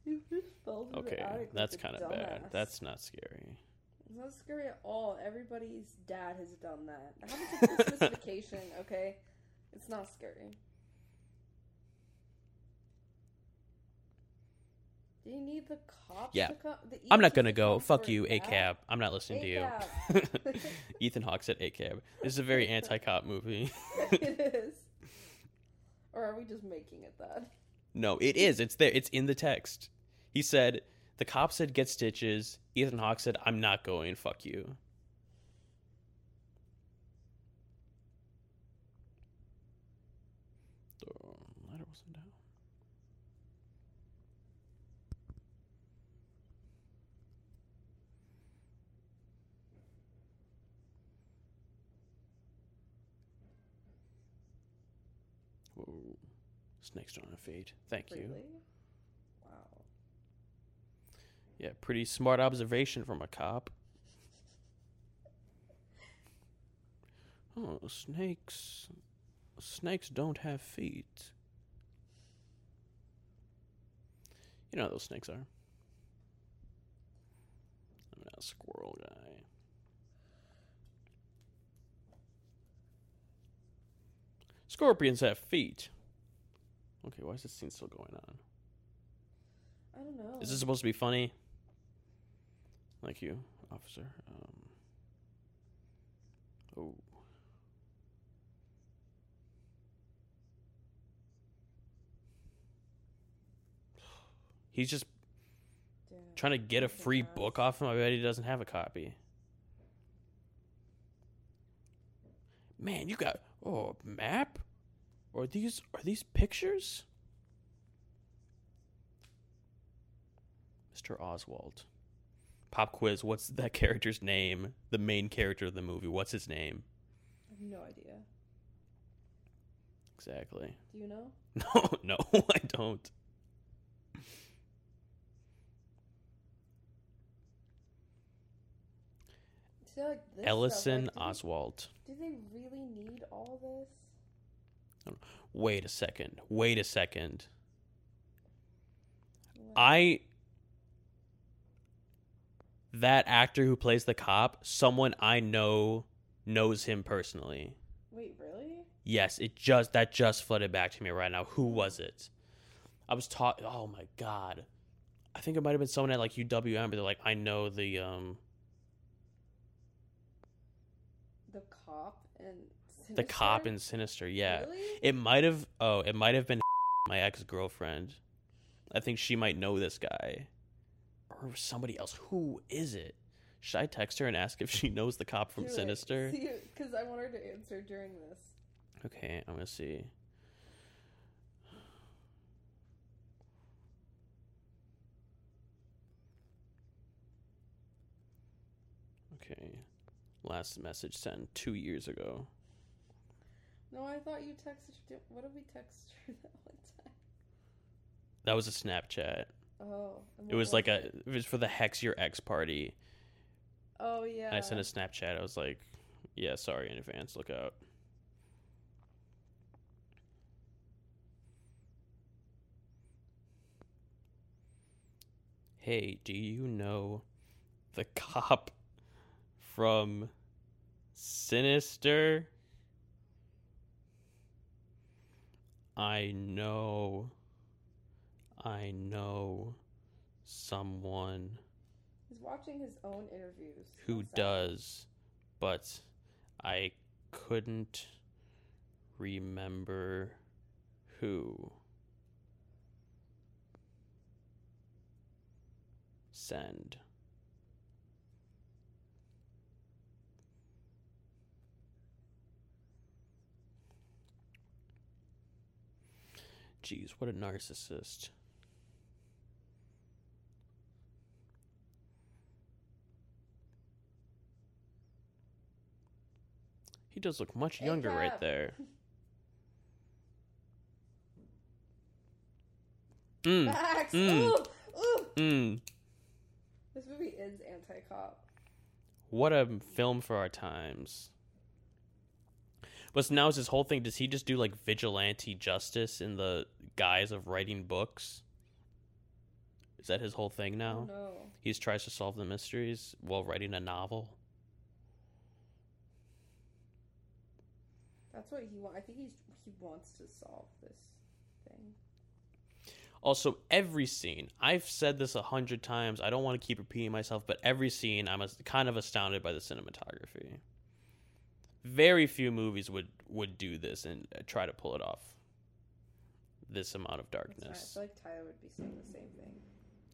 You just fell the Okay, attic that's kind of bad. That's not scary. It's not scary at all. Everybody's dad has done that. Happens with Christmas vacation, okay? It's not scary. Do you need the cops Yeah. to come? The I'm not gonna go. Fuck you, A cab. I'm not listening to you. ACAB. Ethan Hawke said ACAB. This is a very anti-cop movie. it is. Or are we just making it that? no, it is. It's there. It's in the text. He said the cop said get stitches. Ethan Hawke said I'm not going. Fuck you. The ladder wasn't down. Whoa. Snakes don't have feet. Thank you. Wow. Yeah, pretty smart observation from a cop. Oh, snakes. Snakes don't have feet. You know how those snakes are. I'm not a squirrel guy. Scorpions have feet. Okay, why is this scene still going on? I don't know. Is this supposed to be funny? Thank you, officer. Um, oh. He's just Damn. trying to get a free book off him. I bet he doesn't have a copy. Man, you got oh a map? Or these are these pictures? Mr. Oswalt. Pop quiz, what's that character's name? The main character of the movie. What's his name? I have no idea. Exactly. Do you know? No, no, I don't. See, like this stuff, Ellison like, do they- Oswalt. Do they really need all this? Wait a second. Wait a second. What? I that actor who plays the cop, someone I know knows him personally. Wait, really? Yes, it just that just flooded back to me right now. Who was it? I was taught. Oh my god, I think it might have been someone at like UWM, but they're like, I know the um The cop and the cop in Sinister. Yeah, Really? it might have. Oh, it might have been my ex girlfriend. I think she might know this guy, or somebody else. Who is it? Should I text her and ask if she knows the cop from Do. Sinister? Because I want her to answer during this. Okay, I'm gonna see. Okay, last message sent two years ago. No, I thought you texted. What did we text her that one time? That was a Snapchat. Oh, It was like a. it? Was for the Hex Your Ex party, Oh yeah. and I sent a Snapchat. I was like, "Yeah, sorry in advance. Look out." Hey, do you know the cop from Sinister? I know. I know someone He's watching his own interviews. who does, but I couldn't remember who. Send. Jeez, what a narcissist. He does look much Hey, younger right there. Mm. Mm. Ooh, ooh. mm. This movie is anti-cop. What a film for our times. But now is his whole thing? Does he just do like vigilante justice in the guise of writing books? Is that his whole thing now? No. He just tries to solve the mysteries while writing a novel. That's what he wants. I think he's he wants to solve this thing. Also, every scene, I've said this a hundred times. I don't want to keep repeating myself, but every scene, I'm kind of astounded by the cinematography. Very few movies would would do this and uh, try to pull it off. This amount of That's fine. I darkness. feel like Tyler would be saying the same thing.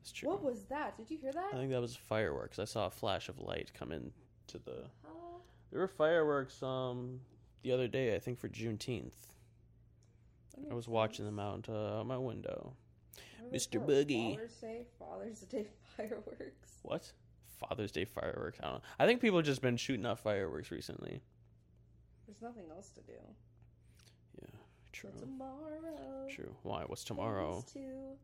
It's true. What was that? Did you hear that? I think that was fireworks. I saw a flash of light come in to the. Oh, There were fireworks um the other day. I think for Juneteenth. I was watching them out uh, my window. What are they Mr. Boogie. Father's Day. Father's Day fireworks. What? Father's Day fireworks. I don't know. I think people have just been shooting off fireworks recently. There's nothing else to do. Yeah, true. Tomorrow. True. Why? What's tomorrow? phase two.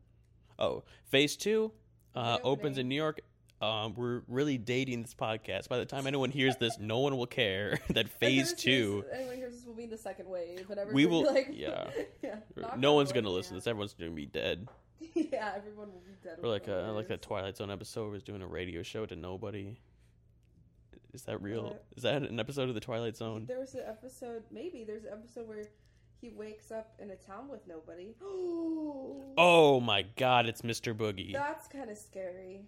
Oh, Phase Two uh, opens in New York. Um, we're really dating this podcast. By the time anyone hears this, no one will care that Phase Two. Anyone hears this will be the second wave, and We will- Like, yeah. yeah. No one's gonna listen to this. Everyone's gonna be dead. yeah, everyone will be dead. We're like uh, like that. Twilight Zone episode where was doing a radio show to nobody. Is that real? Is that an episode of the Twilight Zone? There was an episode, maybe there's an episode where he wakes up in a town with nobody. Oh my God! It's Mr. Boogie. That's kind of scary.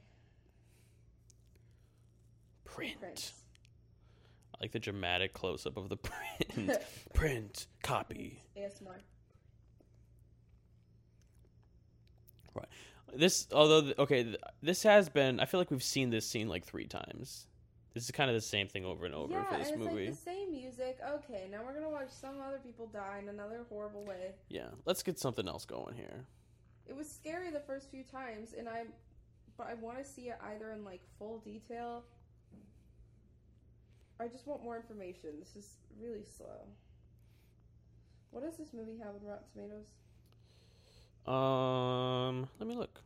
Print. Prince. I like the dramatic close up of the print. print. Copy. ASMR. Right. This, although, okay, this has been. I feel like we've seen this scene like three times. This is kind of the same thing over and over yeah, for and this it's movie. like the same music. Okay, now we're gonna watch some other people die in another horrible way. Yeah, let's get something else going here. It was scary the first few times, and I, but I want to see it either in like full detail. I just want more information. This is really slow. What does this movie have in Rotten Tomatoes? Um, let me look.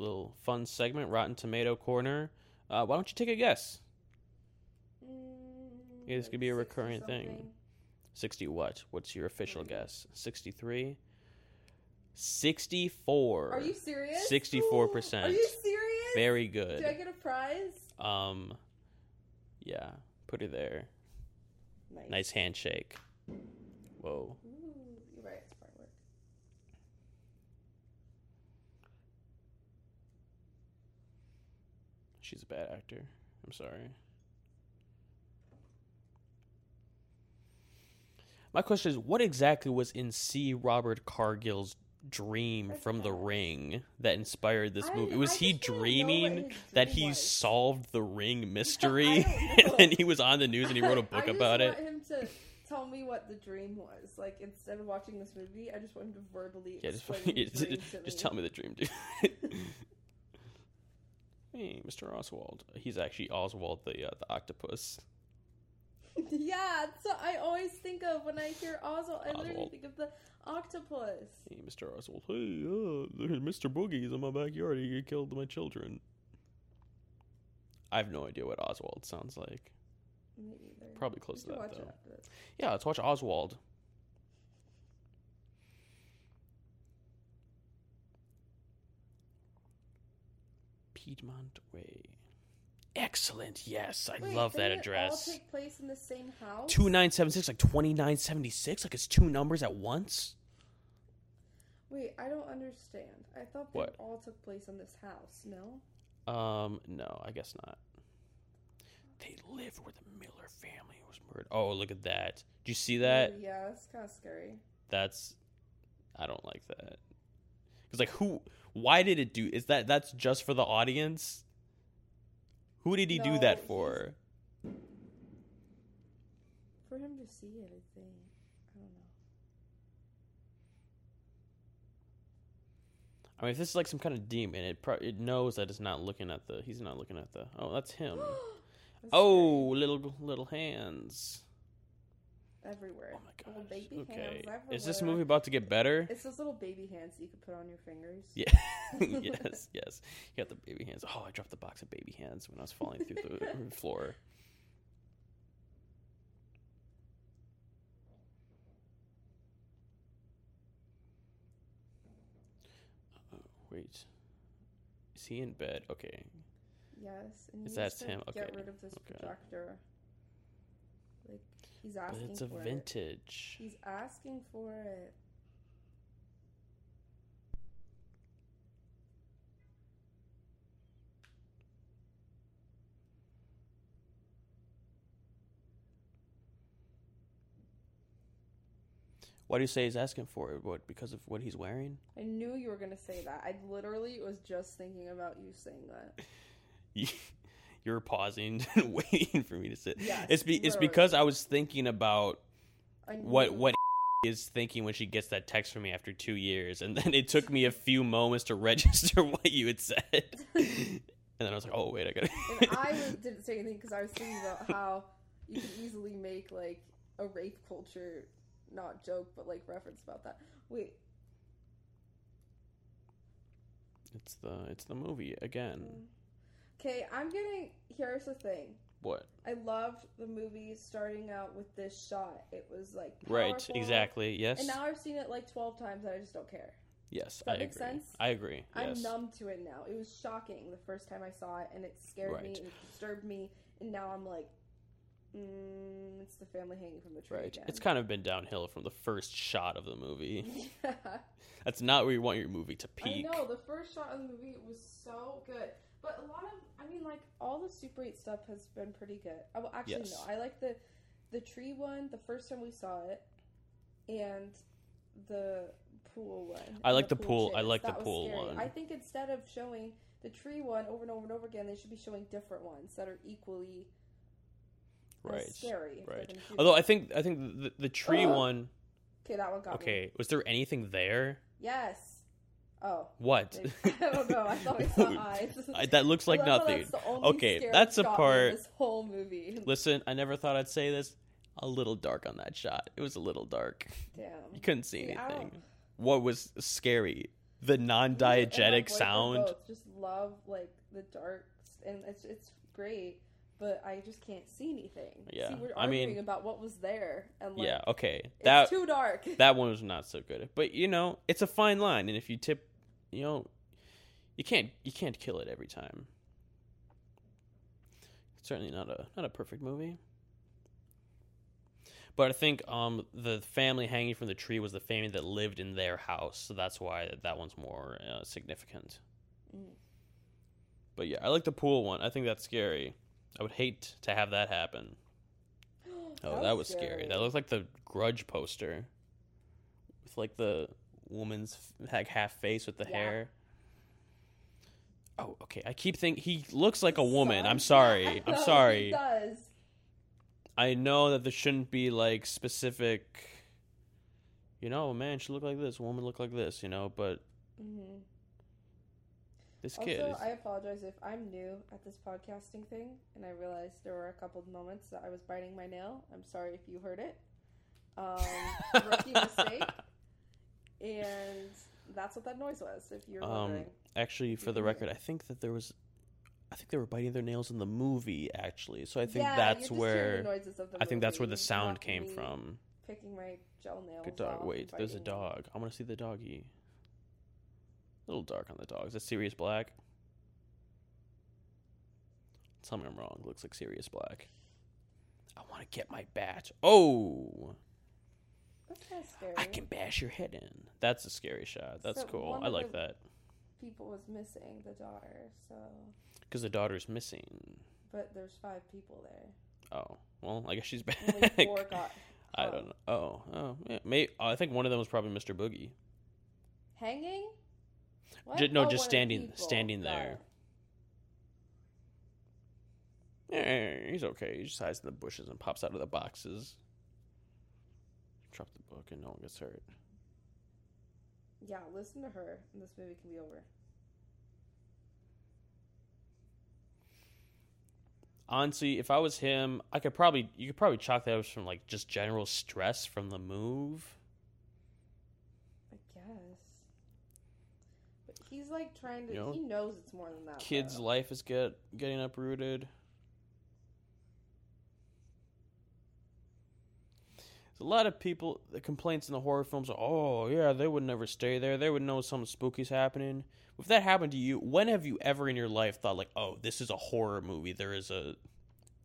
Little fun segment, Rotten Tomato corner. Uh, why don't you take a guess? Mm, Yeah, this could be a recurring thing. Sixty what? What's your official guess? Sixty-three. Sixty-four. Are you serious? 64%. Are you serious? Very good. Did I get a prize? Um, yeah, put it there. Nice. Nice handshake. Whoa. Ooh, you're right. It's firework. She's a bad actor. I'm sorry. My question is what exactly was in C. Robert Cargill's dream from The. Ring that inspired this I- movie? Was he just wanna know what dreaming that he was. solved the ring mystery and then he was on the news and he wrote a book I just about it? him to tell me what the dream was. Like instead of watching this movie, I just want him to verbally Yeah, just, just, just tell me the dream, dude. Hey, Mr. Oswalt. He's actually Oswald the uh, the octopus. yeah, what I always think of when I hear Oswald. I literally think of the octopus. Hey, Mr. Oswald. Hey, uh, Mr. Boogie's in my backyard. He killed my children. I have no idea what Oswald sounds like. Probably close to that, watch it though. after this. Yeah, let's watch Oswald. Piedmont Way. Excellent. Yes, I Wait, love that didn't It all address. take place in the same house. 2976 like 2976 like it's two numbers at once Wait, I don't understand. I thought they What? all took place in this house. No. um no i guess not they lived where the miller family was murdered oh look at that did you see that yeah, that's kind of scary. that's i don't like that because like who why did it do is that that's just for the audience who did he do that for For him to see it, I think. I don't know. i mean if this is like some kind of demon it pro- it knows that it's not looking at the he's not looking at the oh that's him That's oh little little hands scary everywhere. Oh my gosh. Little baby okay. hands. Is this movie about to get better? It's those little baby hands that you could put on your fingers. Yeah. yes, yes. You got the baby hands. Oh, I dropped the box of baby hands when I was falling through the floor. Uh, wait. Is he in bed? Okay. Yes. And Is that him? Okay. Get rid of this okay. projector. Like he's But asking it's a for it. vintage. He's asking for it. Why do you say he's asking for it? What because of what he's wearing? I knew you were gonna say that. I literally was just thinking about you saying that. You, you pausing and waiting for me to sit. Yes, It's be, it's because I was thinking about what what is thinking when she gets that text from me after two years, and then it took me a few moments to register what you had said, and then I was like, oh wait, I gotta. And I was, didn't say anything because I was thinking about how you could easily make like a rape culture, not joke, but like reference about that. Wait, it's the it's the movie again. Mm. Okay, I'm getting. Here's the thing. What? I loved the movie starting out with this shot. It was like Right. Exactly. Yes. And now I've seen it like twelve times and I just don't care. yes. I agree. sense? I agree. I'm numb to it now. It was shocking the first time I saw it, and it scared me and it disturbed me. And now I'm like, mm, it's the family hanging from the tree Right. again. It's kind of been downhill from the first shot of the movie. yeah. That's not where you want your movie to I peak. know the first shot of the movie was so good, but a lot of, I mean, like all the Super 8 stuff has been pretty good. Oh, well, actually, Yes. no, I like the the tree one the first time we saw it, and the pool one. I like the pool- I like the That was pool one. I think instead of showing the tree one over and over and over again, they should be showing different ones that are equally Right. scary. Right. Although. I think I think the, the tree Ugh. one. okay, that one got me. Okay. Was there anything there? Yes. Oh. What? I don't know. I thought saw eyes. That looks like how nothing. That's the only Okay, that's a part- This whole movie. Listen, I never thought I'd say this. A little dark on that shot. It was a little dark. Damn. You couldn't see See, anything. What was scary? The Me and my non-diegetic boyfriend sound. just love like the dark, and it's it's great. But I just can't see anything. Yeah, See, we're I mean- about what was there, and like, yeah. Okay. it's That too dark. that one was not so good. But you know, it's a fine line, and if you tip, you know, you can't you can't kill it every time. It's certainly not a not a perfect movie. But I think um the family hanging from the tree was the family that lived in their house, so that's why that one's more uh, significant. Mm. But yeah, I like the pool one. I think that's scary. I would hate to have that happen. Oh, that, was scary. That looked like the Grudge poster with like the woman's like half face with the Yeah. hair. Oh, okay. I keep thinking he looks like a woman. I'm sorry. I'm sorry. does. I know that there shouldn't be like specific. You know, a man should look like this, a woman look like this. You know, but Mm-hmm. this Also, kid. is- I apologize if I'm new at this podcasting thing, and I realized there were a couple of moments that I was biting my nail. I'm sorry if you heard it. Um, rookie mistake, and that's what that noise was. If you're Um, wondering, Actually, for the record, I think that there was. I think they were biting their nails in the movie. Actually, so I think yeah, that's you're just hearing where. the noises of the I think that's where the sound came from. Picking my gel nails. Good dog. Wait, there's a dog. I want to see the doggy. A little dark on the dog. Is that Sirius Black? Tell me I'm wrong. Looks like Sirius Black. I want to get my bat. Oh, That's scary. I can bash your head in. That's a scary shot. That's So cool. I like that People was missing the daughter, so because the daughter's missing. but there's five people there. Oh, well, I guess she's back. Only four got I don't know. Oh, oh, yeah. May I think one of them was probably Mr. Boogie. hanging. No, Oh, just standing- standing there. Yeah, he's okay. He just hides in the bushes and pops out of the boxes. Drop the book and no one gets hurt. Yeah, listen to her, and this movie can be over. Honestly, if I was him, I could probably you could probably chalk that up from like just general stress from the move. I guess. But he's like trying to. You know, he knows it's more than that. Kid's though. life is get getting uprooted. A lot of people, the complaints in the horror films are, oh, yeah, they would never stay there. They would know something spooky's happening. If that happened to you, when have you ever in your life thought, like, oh, this is a horror movie? There is a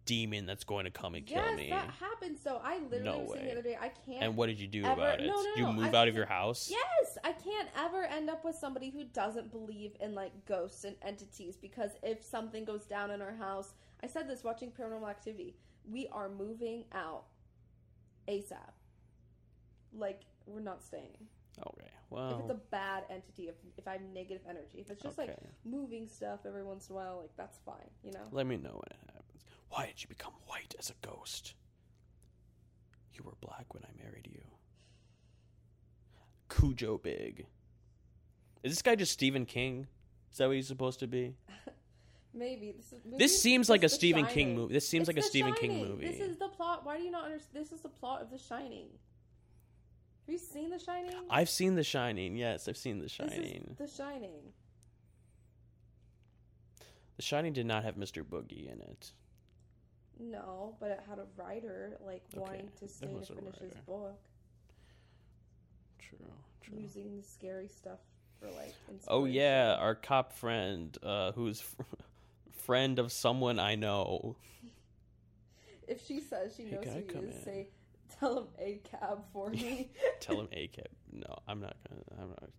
demon that's going to come and kill yes, me. that happened. So I literally No was saying the other day, I can't. And what did you do ever- about it? no, no, you move I out of your house? Yes, I can't ever end up with somebody who doesn't believe in like ghosts and entities because if something goes down in our house, I said this watching Paranormal Activity, we are moving out ASAP. Like we're not staying. Okay, Well, If it's a bad entity, if if I have negative energy, if it's just like moving stuff every once in a while, like that's fine, you know. Let me know when it happens. Why did you become white as a ghost? You were black when I married you. Cujo Big. Is this guy just Stephen King? Is that what he's supposed to be? Maybe this is. maybe This seems like a Stephen King movie. This seems It's like a Stephen King movie. This is the plot. Why do you not understand? This is the plot of The Shining. Have you seen The Shining? I've seen The Shining. Yes, I've seen The Shining. The Shining. The Shining did not have Mr. Boogie in it. No, but it had a writer like Okay, wanting to stay to finish his book, True. True. using the scary stuff for like. Oh yeah, our cop friend, uh, who's friend of someone I know. If she says she knows who he is, in? say, "Tell him a cab for me." Tell him ACAB. No, I'm not gonna. I'm not.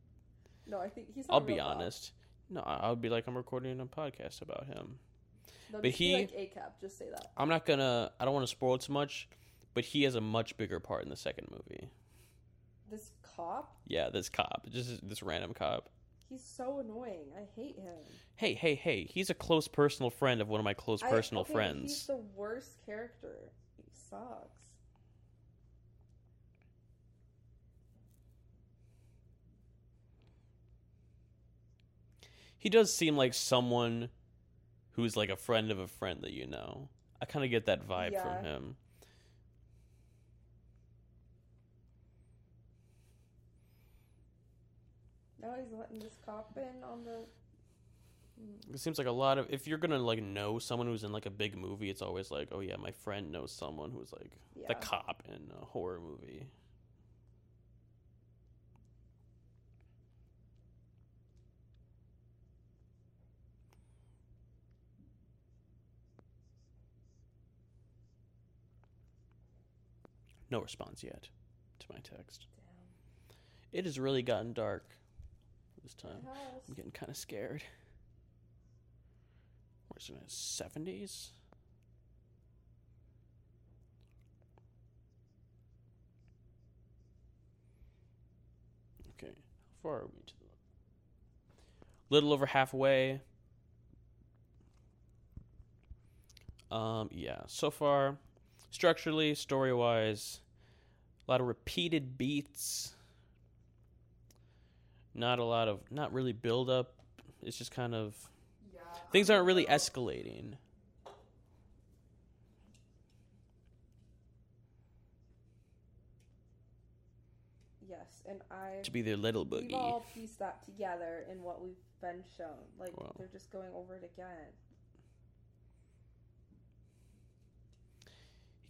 No, I think he's. Not I'll a be honest. No, I- I'll be like I'm recording a podcast about him. No, But he- like a cab. Just say that. I'm not gonna. I don't want to spoil too much, but he has a much bigger part in the second movie. This cop, Yeah, this cop, just this random cop. He's so annoying. I hate him. Hey, hey, hey! He's a close personal friend of one of my close I- personal okay, but He's the worst character. He sucks. He does seem like someone who's like a friend of a friend that you know. I kind of get that vibe Yeah. from him. He's letting this cop in on the. Mm. It seems like a lot of if you're gonna like know someone who's in like a big movie, it's always like, oh yeah, my friend knows someone who's like Yeah. the cop in a horror movie. No response yet to my text. Damn. It has really gotten dark this time. I'm getting kind of scared. Where's in his seventies? Okay, how far are we to the? Little over halfway. Um, yeah. So far, structurally, story wise, a lot of repeated beats. Not a lot of, not really build up. It's just kind of Yeah. things aren't really escalating. Yes, and I. To be their little boogie. We've boogie. all pieced that together in what we've been shown. Like Wow. they're just going over it again.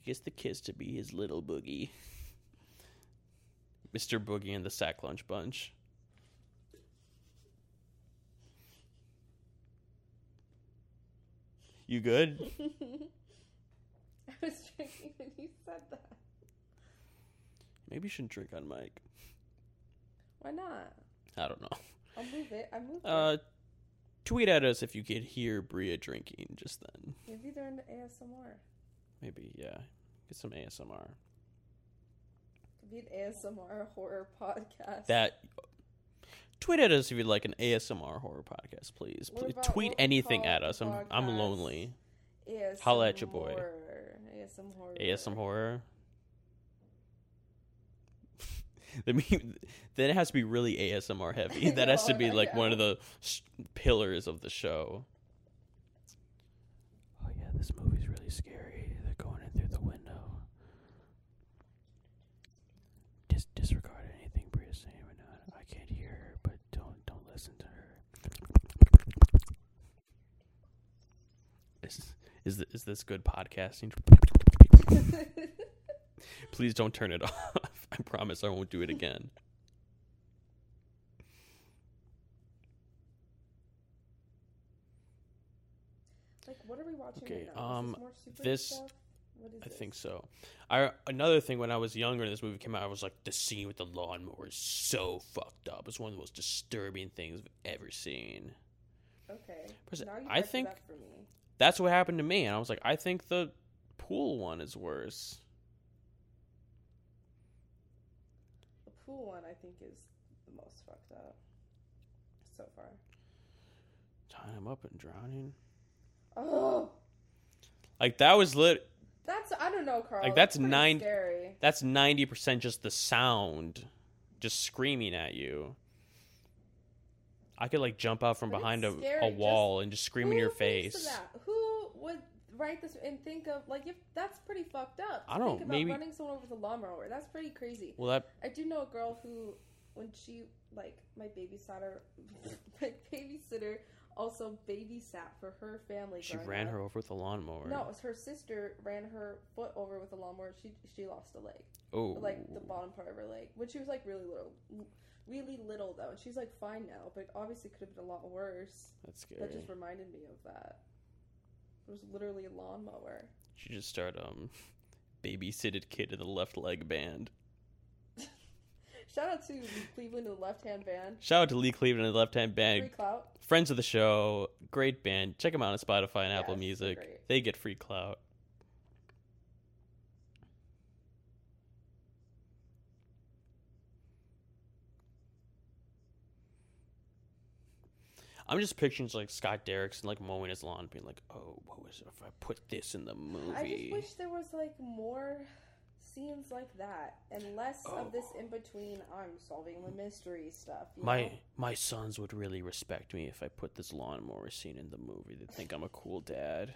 He gets the kids to be his little boogie. Mr. Boogie and the Sack Lunch Bunch. You good? I was drinking when you said that. Maybe you shouldn't drink on mic. Why not? I don't know. I'll move it. I moved Uh, it. tweet at us if you could hear Bria drinking just then. Maybe they're into ASMR. Maybe, yeah. Get some ASMR. Could be an ASMR horror podcast. That. Tweet at us if you'd like an ASMR horror podcast, please. Please about tweet anything at us. I'm I'm lonely. ASM Holla at your boy. horror. ASM horror. ASM horror. That mean, then it has to be really ASMR heavy. That has to be like one of the s- pillars of the show. Oh yeah, this movie's really scary. They're going in through the window. Dis- disregard anything Bria's saying right now. I can't hear her, but don't don't listen to her. Is is th- is this good podcasting? Please don't turn it off. I promise I won't do it again. Like, what are we watching Okay, right now? um, is this more this- stuff? What is I this? think so. I another thing when I was younger and this movie came out, I was like, the scene with the lawnmower is so fucked up. It's one of the most disturbing things I've ever seen. Okay. Pers- Now you I think- that for me. That's what happened to me, and I was like, I think the pool one is worse. The pool one, I think, is the most fucked up so far. Tying him up and drowning. Oh, Like that was lit. that's I don't know, Carl. Like, that's pretty nine- Scary. That's ninety percent just the sound, just screaming at you. I could like jump out from But behind a, a just- wall and just scream in your face. Who would write this and think of like if that's pretty fucked up? I don't- think about maybe- running someone over with a lawnmower. That's pretty crazy. Well, that I do know a girl who, when she like my babysitter, my babysitter also babysat for her family. she ran up. her over with a lawnmower. No, it was her sister ran her foot over with a lawnmower. She she lost a leg, Oh, like the bottom part of her leg, when she was like really little, really little though, and she's like fine now, but obviously could have been a lot worse. that's scary. That just reminded me of that. It was literally a lawnmower. She just started um babysitted kid in the left leg band. Shout out to Cleveland and the Left Hand Band. Shout out to Lee Cleveland and the Left Hand Free Band, clout. friends of the show, great band. Check them out on Spotify and Yeah, Apple Music. They get free clout. I'm just picturing like Scott Derrickson like mowing his lawn, being like, "Oh, what was if I put this in the movie?" I just wish there was like more scenes like that and less of oh. this in between. I'm solving the mystery stuff. My know? my sons would really respect me if I put this lawnmower scene in the movie. They'd think I'm a cool dad.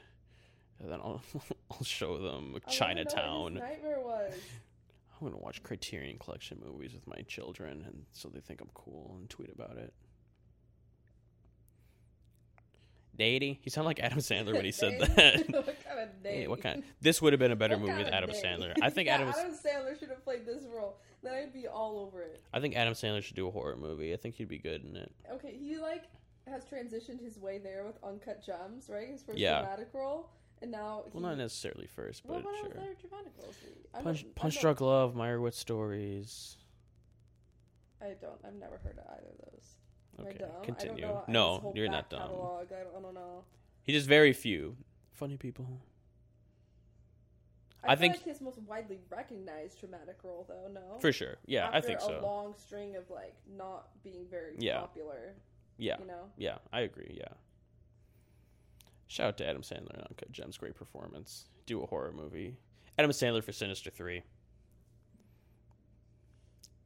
And then I'll I'll show them I wanna know what his Chinatown. nightmare was. I'm gonna watch Criterion Collection movies with my children, and so they think I'm cool and tweet about it. Daddy, he sounded like Adam Sandler when he said that. what kind of Hey, date? what kind? This would have been a better What movie with Adam date? Sandler. I think yeah, Adam. Adam Sandler should have played this role. Then I'd be all over it. I think Adam Sandler should do a horror movie. I think he'd be good in it. Okay, he like has transitioned his way there with Uncut Gems, right? His first Yeah. dramatic role, and now he, Well, not necessarily first, but what sure. dramatic roles? did he- I Punch, Punch Drunk Love, Meyerowitz Stories. I don't. I've never heard of either of those. Am I Okay, dumb? continue. I don't know No, his you're not dumb. Catalog. I, don't, I don't know. He just very few funny people. I, I think- like his most widely recognized dramatic role, though. No. For sure. Yeah, I After think A so. long string of like not being very Yeah. popular. Yeah, You know. yeah, I agree. Yeah. Shout out to Adam Sandler and Uncut Gems. Great performance. Do a horror movie. Adam Sandler for Sinister 3.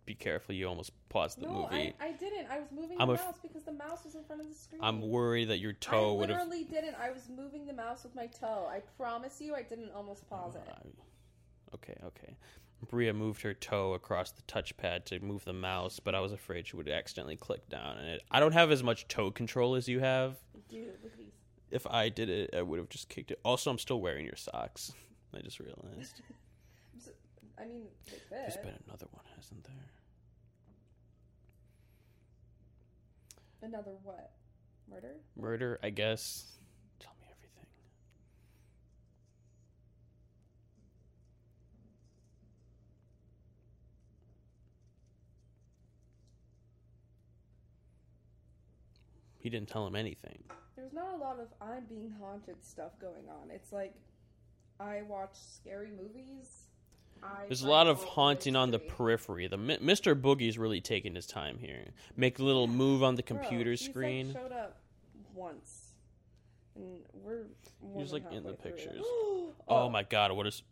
Be careful, you almost paused the no, movie. I, I didn't. I was moving I'm the f- mouse because the mouse was in front of the screen. I'm worried that your toe would have. I literally didn't. I was moving the mouse with my toe. I promise you, I didn't almost pause it. Oh, okay, okay. Bria moved her toe across the touchpad to move the mouse, but I was afraid she would accidentally click down. And it, I don't have as much toe control as you have. Dude, look at these. If I did it, I would have just kicked it. Also, I'm still wearing your socks. I just realized. I mean, There's been another one, hasn't there? Another what? Murder? Murder, I guess. Tell me everything. He didn't tell him anything. There's not a lot of I'm being haunted stuff going on. It's like I watch scary movies. There's a lot of haunting on the periphery. The Mi- Mr. Boogie's really taking his time here. Make a little move on the Bro, computer he's, screen. Like, showed up once, and we're. More was, than like, in the halfway through. pictures. oh, oh my god, what a s-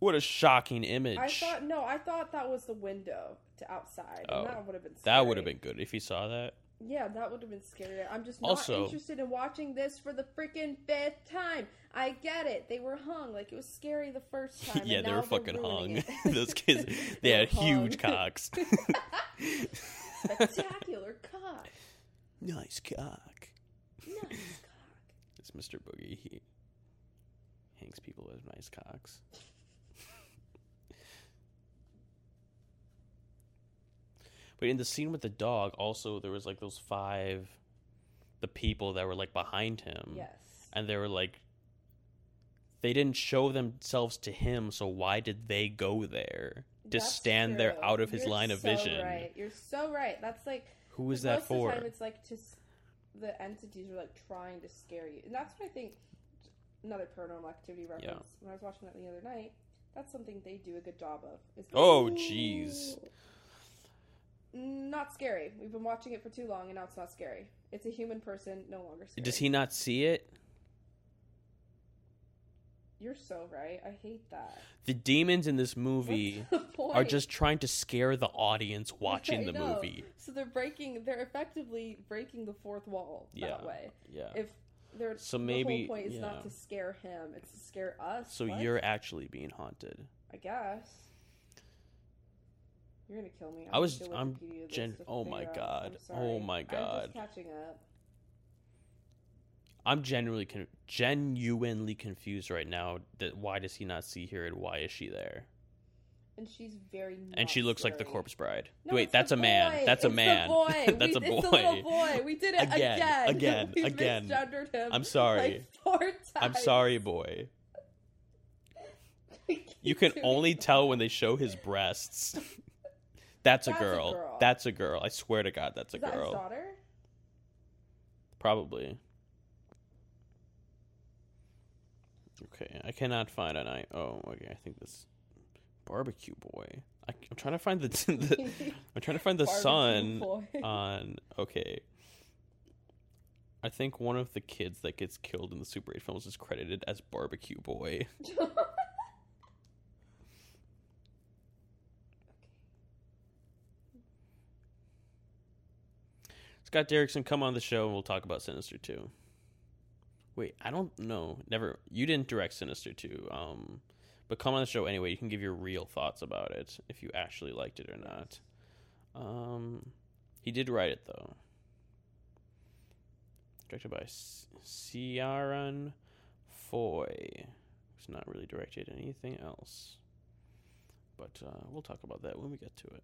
what a shocking image. I thought no, I thought that was the window to outside, Oh, and that would have been. that would have scary. been good if you saw that. Yeah, that would have been scary. I'm just not Also- interested in watching this for the freaking fifth time. I get it. They were hung. Like, it was scary the first time. yeah, they were fucking hung. Those kids, they They had huge cocks. Spectacular cock. nice cock. Nice cock. It's Mr. Boogie. He hangs people with nice cocks. But in the scene with the dog, also there was like those five, the people that were like behind him, Yes. and they were like, they didn't show themselves to him, so why did they go there to That's stand there out of his You're line of so vision? Right. You're so right. That's like Who is most that for? Of the time, it's like to s- the entities are like trying to scare you, and that's what I think. Another paranormal activity reference. When I was watching that the other night, that's something they do a good job of. Is Oh, jeez. Not scary. We've been watching it for too long, and now it's not scary. It's a human person, no longer scary. Does he not see it? You're so right. I hate that. The demons in this movie the are just trying to scare the audience watching the know. movie. So they're breaking. They're effectively breaking the fourth wall Yeah. way. Yeah. If they're So the maybe- whole point is yeah. not to scare him; it's to scare us. So What? you're actually being haunted. I guess. You're gonna kill me. I was- I'm gen- oh my. God. I'm Oh my I'm God. catching up. I'm genuinely con- genuinely confused right now. That why does he not see her and why is she there? And she's very. And she looks like the corpse bride. No, Wait, that's a man. That's a man. Boy. that's we, a boy. It's little boy. We did it Again, again. again, misgendered him. I'm sorry. Like. I'm sorry, boy. You can only tell when they show his breasts. That's a That's a girl. girl. That's a girl. I swear to God, that's a Is that girl. daughter? Probably. Okay, I cannot find an I. Oh, okay. I think this barbecue boy. I, am trying to find the, the I'm trying to find the son boy. on. Okay. I think one of the kids that gets killed in the Super 8 films is credited as Barbecue Boy. Scott Derrickson, come on the show and we'll talk about Sinister 2. Wait, I don't know. Never. You didn't direct Sinister 2. Um, but come on the show anyway. You can give your real thoughts about it if you actually liked it or not. Um, he did write it though. Directed by Ciaran Foy. Who's not really directed anything else. But uh, we'll talk about that when we get to it.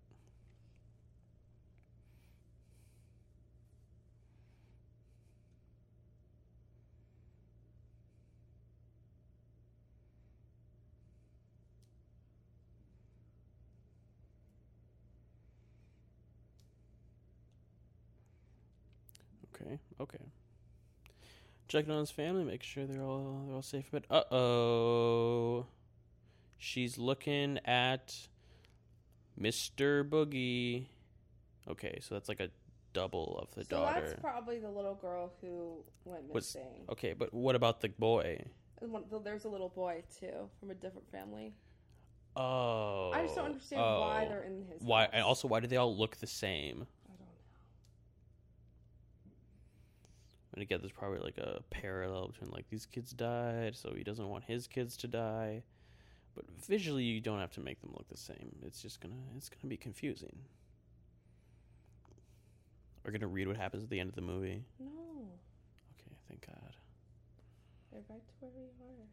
Okay, okay. Checking on his family, make sure they're all they're all safe. But uh oh, she's looking at Mister Boogie. Okay, so that's like a double of the so daughter. that's probably the little girl who went Was- missing. okay, but what about the boy? There's a little boy too from a different family. Oh, I just don't understand why oh. they're in his. Why? house. And also, why do they all look the same? I don't know. And again, there's probably like a parallel between like these kids died, so he doesn't want his kids to die. But visually, you don't have to make them look the same. It's just gonna it's gonna be confusing. We're gonna read what happens at the end of the movie. No, Okay, thank God. they're right to where we are.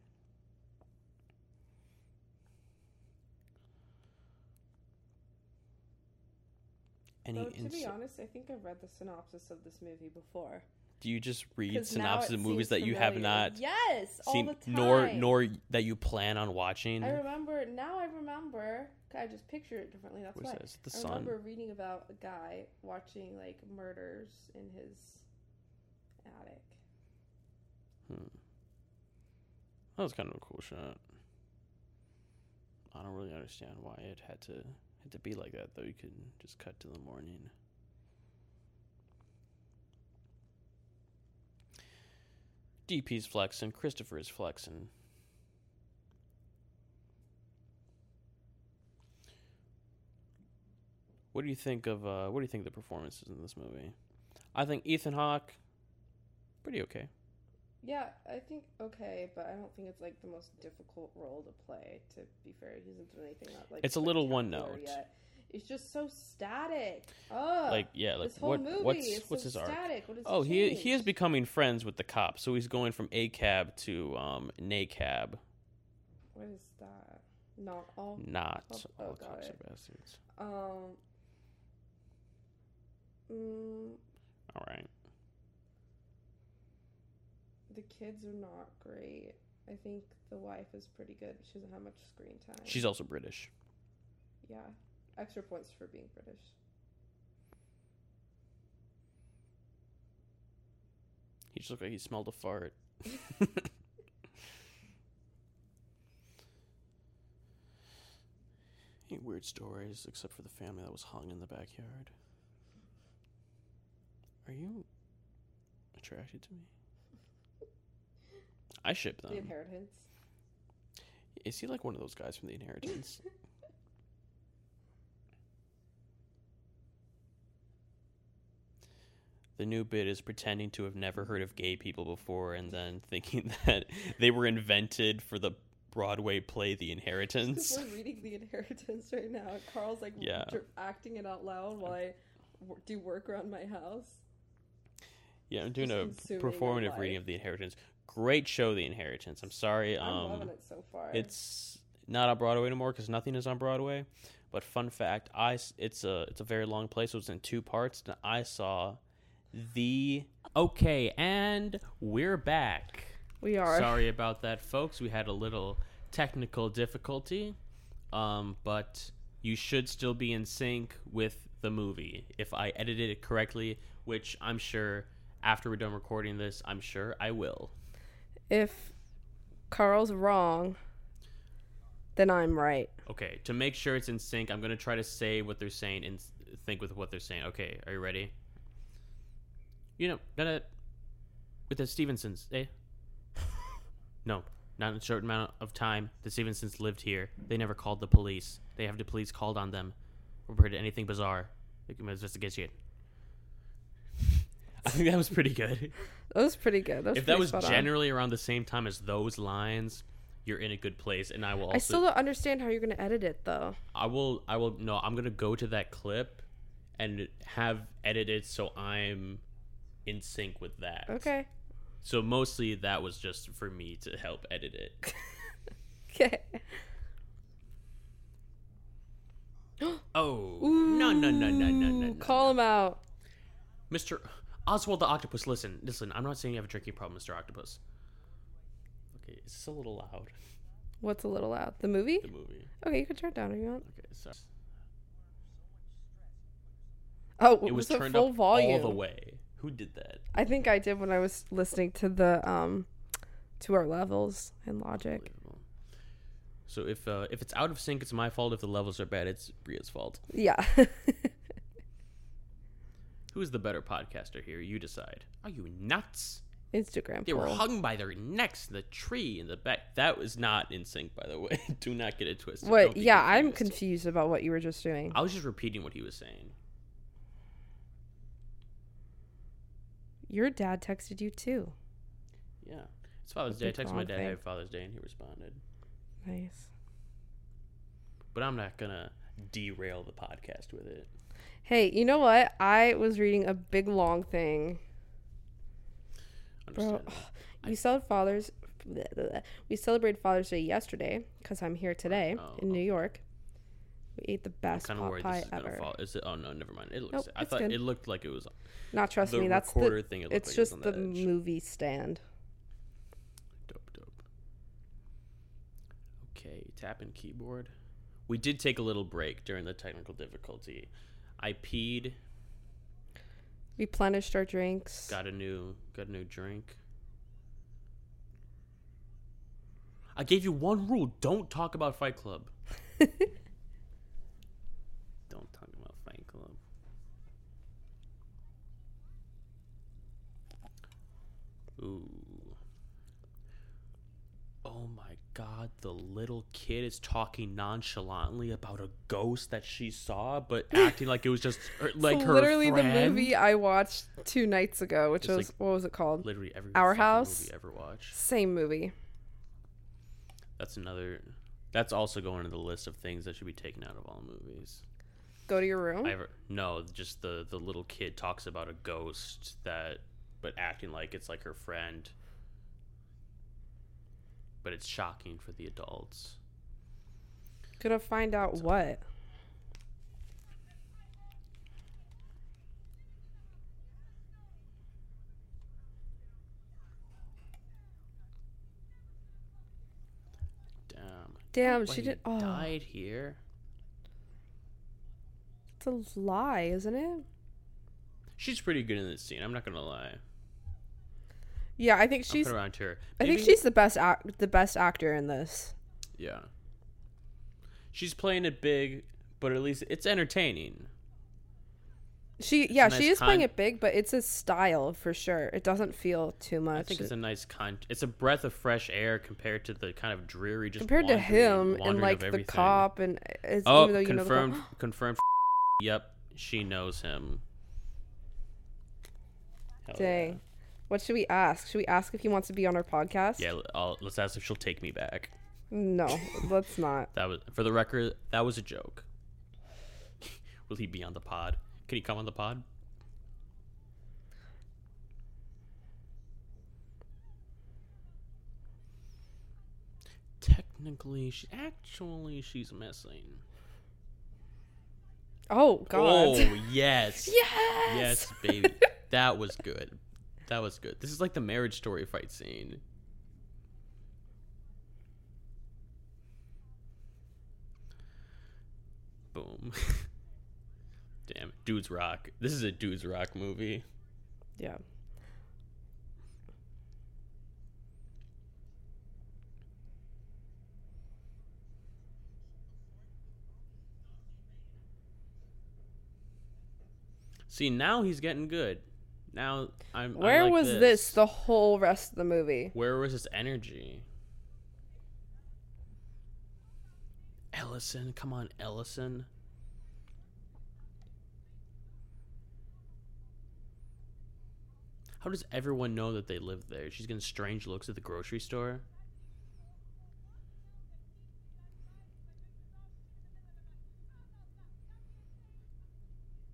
Any to be honest, I think I've read the synopsis of this movie before. Do you just read synopses of movies that you have familiar. not Yes, all seen, the time. nor nor that you plan on watching? I remember now. I remember. I just picture it differently. That's why. that? Is it the I sun? remember reading about a guy watching like murders in his attic. Hmm. That was kind of a cool shot. I don't really understand why it had to had to be like that though. You could just cut to the morning. DP's flexing, Christopher is flexing. What do you think of uh, what do you think of the performances in this movie? I think Ethan Hawke pretty okay. Yeah, I think okay, but I don't think it's like the most difficult role to play. To be fair, he hasn't done anything that like It's a little one note. Yet. It's just so static. Ugh. like yeah, like this whole what movie what's is what's so his static. What is Oh, he he is becoming friends with the cops, so he's going from ACAB to um NACAB. What is that? Not all. Not Oh, all got cops it. are bastards. Um. Mm, All right. the kids are not great. I think the wife is pretty good. She doesn't have much screen time. She's also British. yeah. Extra points for being British. He just looked like he smelled a fart. Any weird stories, except for the family that was hung in the backyard. Are you attracted to me? I ship them. the inheritance. Is he like one of those guys from The Inheritance? the new bit is pretending to have never heard of gay people before and then thinking that they were invented for the Broadway play The Inheritance. We're reading the inheritance right now. Carl's like Yeah. acting it out loud while I do work around my house. Yeah, I'm doing Just a performative reading of The Inheritance. Great show, The Inheritance. I'm sorry. I'm Um, loving it so far. It's not on Broadway anymore because nothing is on Broadway. But fun fact, I it's a it's a very long play, so it's in two parts. And I saw the okay, and we're back. we are. Sorry about that, folks. We had a little technical difficulty, um, but you should still be in sync with the movie if I edited it correctly, which I'm sure after we're done recording this, I'm sure I will. If Carl's wrong, then I'm right. Okay, to make sure it's in sync, I'm gonna try to say what they're saying and think with what they're saying. Okay, are you ready? You know, not a, with the Stevensons, eh? no, not in a short amount of time. The Stevensons lived here. They never called the police. They have the police called on them. Reported anything bizarre. They can investigate. I think that was pretty good. That was pretty good. That was if that was spot on. generally around the same time as those lines, you're in a good place. And I will also I still don't understand how you're gonna edit it though. I will I will no, I'm gonna go to that clip and have edited so I'm in sync with that. Okay. So mostly that was just for me to help edit it. Okay. Oh no no no no no no no. Call him out. Mr. Oswald the Octopus, listen, listen, I'm not saying you have a drinking problem, Mr. Octopus. Okay, it's a little loud, What's a little loud? The movie? the movie. Okay, you can turn it down if you want. Okay, sorry. Oh, it was at turned full up volume. all the way. Who did that? I think I did when I was listening to the um to our levels and logic. So if uh, if it's out of sync, it's my fault. If the levels are bad, it's Bria's fault. Yeah. Who is the better podcaster here? You decide. Are you nuts? Instagram They were poll. hung by their necks, in the tree in the back. That was not in sync, by the way. Do not get it twisted. What? Yeah, I'm confused. confused about what you were just doing. I was just repeating what he was saying. Your dad texted you too. Yeah. It's Father's Day. I texted my dad thing. Happy Father's Day, and he responded. Nice. But I'm not gonna derail the podcast with it. Hey, you know what? I was reading a big long thing. Bro, Understand? we celebrate Father's we celebrated Father's Day yesterday because I'm here today Oh, in New oh. York. We ate the I'm best of pot worried pie this is ever. fall. Is it? Oh no, never mind. It looks. Nope, I thought good. it looked like it was. Not trust the me, that's the thing. It it's like it just on the the movie stand. Dope, dope. Okay, tap and keyboard. We did take a little break during the technical difficulty. I peed, Replenished our drinks. got a new got a new drink. I gave you one rule: don't talk about Fight Club. don't talk about Fight Club. Ooh. Oh my god, the little kid is talking nonchalantly about a ghost that she saw, but acting like it was just her, like her literally the movie I watched two nights ago, which It's was like- what was it called? Literally every Our House? movie ever watched. Same movie. That's another. That's also going to the list of things that should be taken out of all movies. Go to your room. Ever no, just the the little kid talks about a ghost that, but acting like it's like her friend. But it's shocking for the adults. Gonna find out so. what? Damn, oh, she did. Oh. Died here. It's a lie, isn't it? She's pretty good in this scene. I'm not gonna lie. Yeah, I think she's. put her on to her. I think she's the best act, the best actor in this. Yeah. She's playing it big, but at least it's entertaining. She, yeah, a she nice is playing it big, but it's a style for sure. It doesn't feel too much. I think it's a nice con. It's a breath of fresh air compared to the kind of dreary just compared to him and like the cop and uh, it's, Oh, even though you confirmed. know confirmed. yep, she knows him. Hell Dang. What should we ask? Should we ask if he wants to be on our podcast? Yeah, I'll, let's ask if she'll take me back. No, let's not. That was for the record. That was a joke. Will he be on the pod? Can he come on the pod? Technically, she actually she's missing. Oh God. Oh yes, yes. yes, baby. that was good. That was good. This is like the marriage story fight scene. Boom. Damn, dudes rock. This is a dudes rock movie. Yeah. See, now he's getting good. Now I'm. Where like was this. the whole rest of the movie? Where was this energy? Ellison, come on, Ellison. How does everyone know that they live there? She's getting strange looks at the grocery store.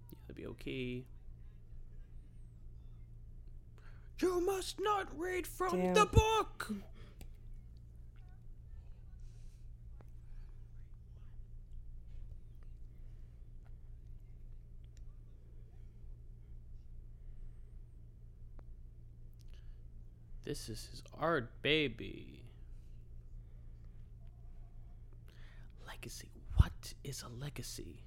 Yeah, that'd be okay. You must not read from Damn. the book. This is his art, baby. Legacy. What is a legacy?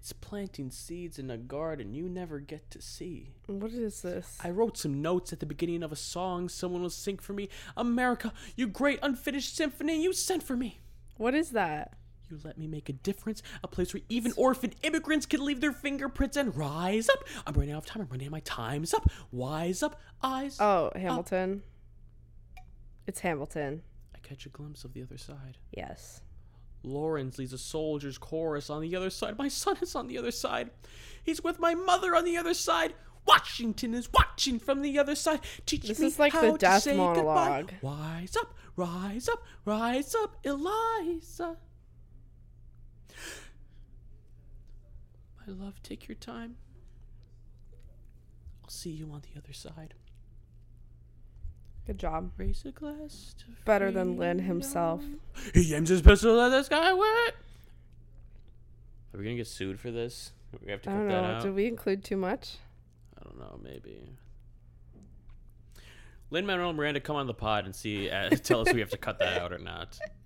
It's planting seeds in a garden you never get to see. What is this? I wrote some notes at the beginning of a song someone will sing for me. America, you great unfinished symphony you sent for me. What is that? You let me make a difference, a place where even orphan immigrants can leave their fingerprints and rise up. I'm running out of time. I'm running out of my time's up. Wise up, eyes. Oh, Hamilton. It's Hamilton. I catch a glimpse of the other side. Yes. Lawrence leads a soldier's chorus on the other side. My son is on the other side. He's with my mother on the other side. Washington is watching from the other side. Teach This me is like the how to death say goodbye. monologue. Rise up, rise up, rise up, Eliza. My love, take your time. I'll see you on the other side. Good job. Raise a glass to Better than Lynn himself. He aims his pistol at the sky. What? Are we gonna get sued for this? We have to I cut don't that know. out. Did we include too much? I don't know. Maybe. Lin Manuel Miranda, come on the pod and see. Uh, tell us if we have to cut that out or not.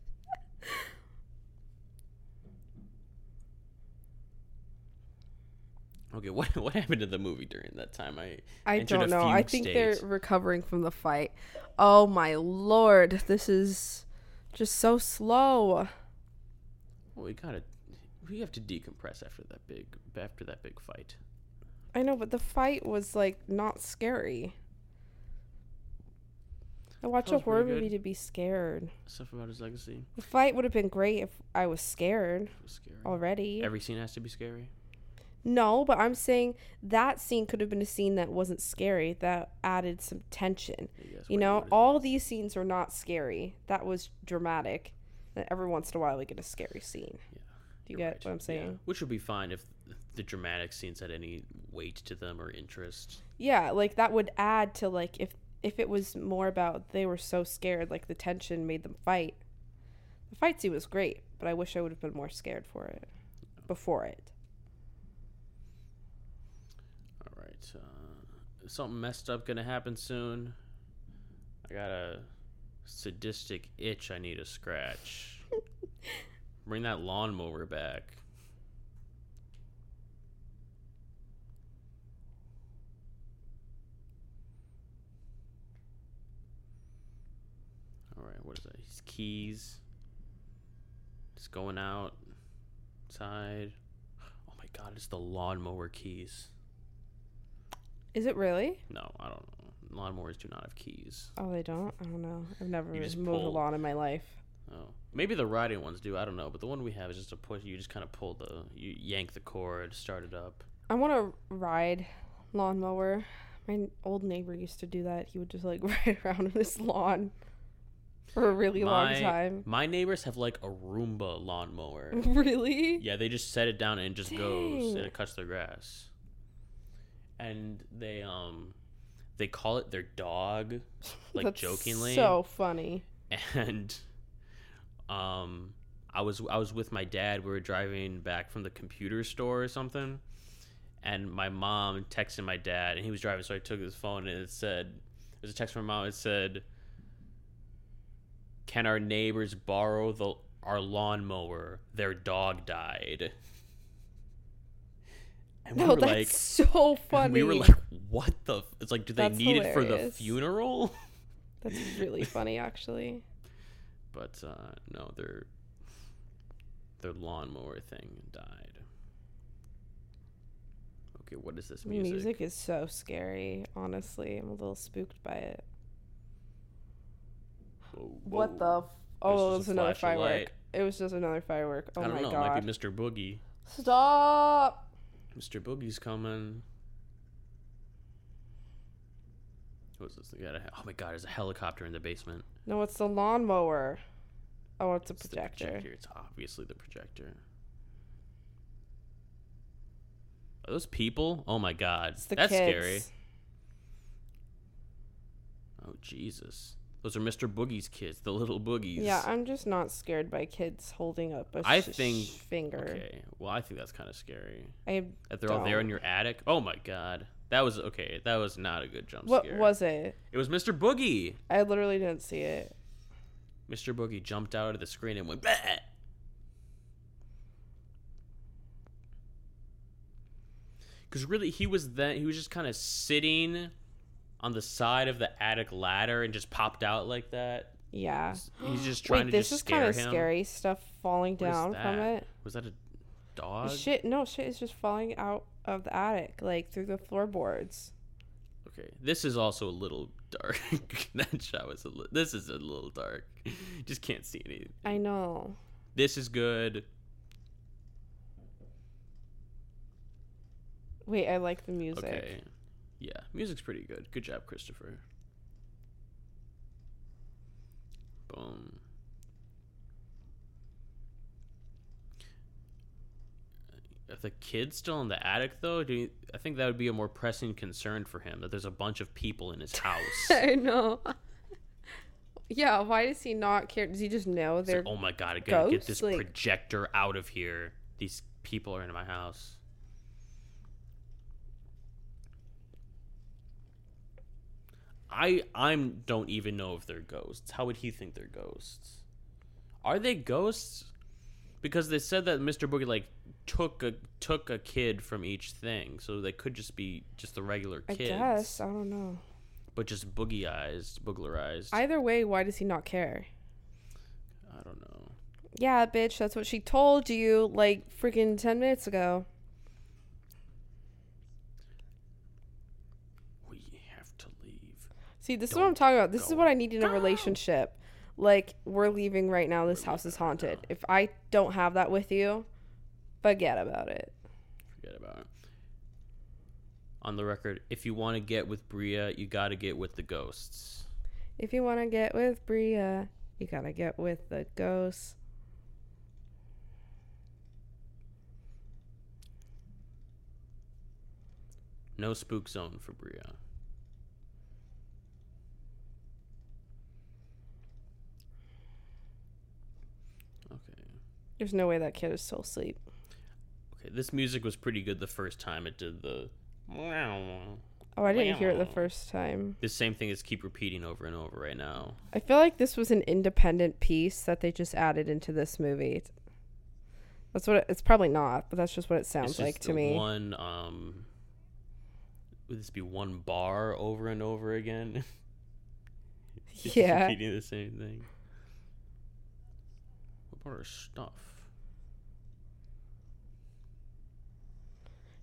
Okay, what what happened to the movie during that time? I I don't know. I think they're recovering from the fight. Oh my lord, this is just so slow. Well, we gotta we have to decompress after that big after that big fight. I know, but the fight was like not scary. I watch a horror movie to be scared. Stuff about his legacy The fight would have been great if I was scared was scary. already. Every scene has to be scary. No, but I'm saying that scene could have been a scene that wasn't scary, that added some tension. You know, all these scenes are not scary. That was dramatic. Then every once in a while we get a scary scene. Yeah, Do you you're get right. what I'm Yeah. saying? Which would be fine if the dramatic scenes had any weight to them or interest. Yeah, like that would add to like if if it was more about they were so scared, like the tension made them fight. The fight scene was great, but I wish I would have been more scared for it before it. All right. Uh, something messed up gonna happen soon. I got a sadistic itch I need to scratch. Bring that lawnmower back. All right, what is that? His keys. Just going outside. Oh my god, it's the lawnmower keys. Is it really? No, I don't know. Lawnmowers do not have keys. Oh, they don't. I don't know. I've never You just mowed a pull- lawn in my life. Oh, maybe the riding ones do. I don't know, but the one we have is just a push. You just kind of pull the, you yank the cord, start it up. I want to ride lawnmower. My n- old neighbor used to do that. He would just like ride around on his lawn for a really long time. My neighbors have like a Roomba lawnmower. really? yeah, they just set it down and it just goes and Dang. it cuts their grass. And they um, they call it their dog, like That's jokingly. So funny. and um I was I was with my dad. We were driving back from the computer store or something, and my mom texted my dad, and he was driving, so I took his phone and it said, "There's a text from my mom. It said, "Can our neighbors borrow the our lawnmower? Their dog died." And we No, were that's like, so funny. we were like, "What the?" F-? It's like, do they That's need it for the funeral? that's really funny, actually. but uh, no, their their lawnmower thing died. Okay, what is this The music? music is so scary. Honestly, I'm a little spooked by it. Whoa, What the? F- oh, it was another firework. It was just another firework. Oh I don't my know. It might be Mr. Boogie. Stop! Mr. Boogie's coming. What's this? Got oh my god! There's a helicopter in the basement. No, it's the lawnmower. Oh, it's a It's the projector. projector. It's obviously the projector. Are those people? Oh my god, that's kids. scary. Oh Jesus, those are Mr. Boogie's kids, the little boogies. Yeah, I'm just not scared by kids holding up a I sh- think- finger. Okay, well I think that's kind of scary. I That they're all there in your attic. Oh my god, that was okay. That was not a good jump scare. what scare. was it? It was Mr. Boogie. I literally didn't see it. Mr. Boogie jumped out of the screen and went. Bah! Because really, he was then he was just kind of sitting on the side of the attic ladder and just popped out like that. Yeah. He's just trying Wait, to this just is kind of him. scary stuff falling What is down from that? it. Was that a dog? Shit, no, shit is just falling out of the attic, like through the floorboards. Okay, this is also a little dark. that shot was a li- This is a little dark. Just can't see anything. I know. This is good. Wait, I like the music. Okay. Yeah, music's pretty good. Good job, Christopher. Boom. If the kid's still in the attic, though, do you, I think that would be a more pressing concern for him that there's a bunch of people in his house. I know. yeah, why does he not care? Does he just know they're like, oh my god, I gotta get this Like- projector out of here. These people are in my house. I I'm don't even know if they're ghosts. How would he think they're ghosts? Are they ghosts? Because they said that Mr. Boogie like took a took a kid from each thing, so they could just be just the regular kids. I guess. I don't know. but just boogieized, booglerized. Either way, why does he not care? I don't know. Yeah, bitch, that's what she told you like freaking 10 minutes ago. We have to leave. See, this is what I'm talking about. This is what I need in a relationship. Like, we're leaving right now. This house is haunted. If I don't have that with you, forget about it. Forget about it. On the record, if you want to get with Bria, you got to get with the ghosts. If you want to get with Bria, you gotta get with the ghosts. No spook zone for Bria. Okay. There's no way that kid is still asleep. Okay, this music was pretty good the first time it did the Oh, I didn't hear it the first time. The same thing is keep repeating over and over right now. I feel like this was an independent piece that they just added into this movie. That's what it, it's probably not, but that's just what it sounds like to me. One um would this be one bar over and over again? Yeah. repeating the same thing. What about our stuff?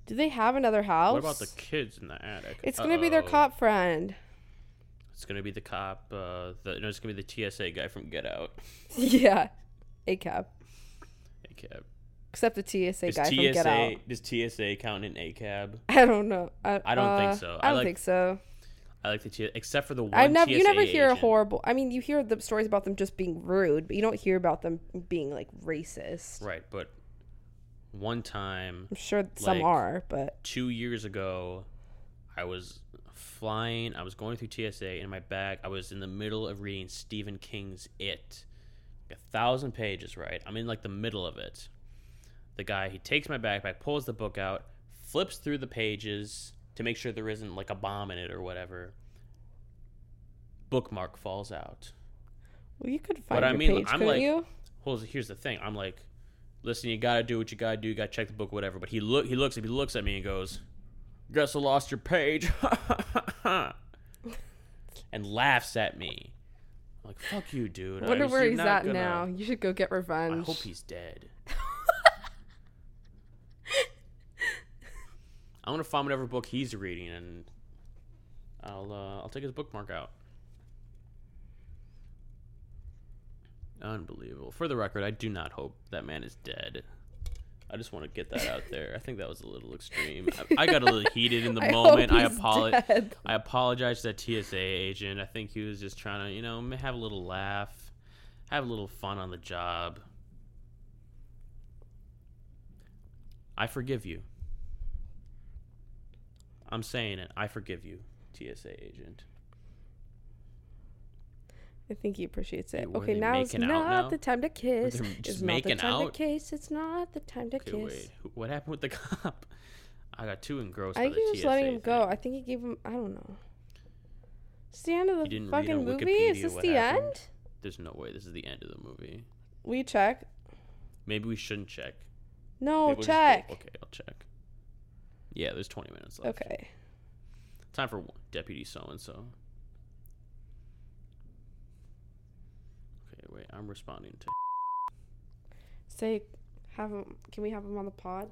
Do they have another house? What about the kids in the attic? It's gonna be their cop friend. It's gonna be the cop. Uh, the, no, it's gonna be the TSA guy from Get Out. yeah, a cab. A cab. Except the TSA Does guy from Get Out. TSA does TSA count in a cab? I don't know. I, I don't think uh, so. I I don't like- think so. I like the TSA, except for the one. I never. You never hear a agent. horrible. I mean, you hear the stories about them just being rude, but you don't hear about them being like racist. Right, but one time I'm sure some Like- are, but two years ago, I was flying. I was going through TSA in my bag. I was in the middle of reading Stephen King's It, a thousand pages. Right, I'm in like the middle of it. The guy he takes my backpack, pulls the book out, flips through the pages to make sure there isn't like a bomb in it or whatever. Bookmark falls out. well, you could find. But I mean, page, I'm like- you? Well, here's the thing. I'm like, listen, you gotta do what you gotta do. You gotta check the book, whatever. But he look, he looks, he looks at me and goes, "Guess I lost your page," and laughs at me. I'm like, "Fuck you, dude." I wonder I, where he's at gonna, now. You should go get revenge. I hope he's dead. I'm gonna find whatever book he's reading, and I'll uh, I'll take his bookmark out. Unbelievable. For the record, I do not hope that man is dead. I just want to get that out there. I think that was a little extreme. I, I got a little heated in the I moment. I apologize. I apologize to that TSA agent. I think he was just trying to, you know, have a little laugh, have a little fun on the job. I forgive you. I'm saying it. I forgive you, TSA agent. I think he appreciates it. Were okay, now it's not now? the time to kiss. They're It's just not the making time to kiss. It's not the time to Okay, kiss. wait. What happened with the cop? I got too engrossed. I think he was letting him go. I think he gave him. I don't know. It's the end of the fucking movie. Wikipedia Is this the happened? end? There's no way this is the end of the movie. We check. Maybe we shouldn't check. No, we'll just go- check. okay, I'll check. Yeah, there's 20 minutes left. Okay. Time for one- Deputy So and So. Wait. I'm responding to. Say, have him. Can we have him on the pod?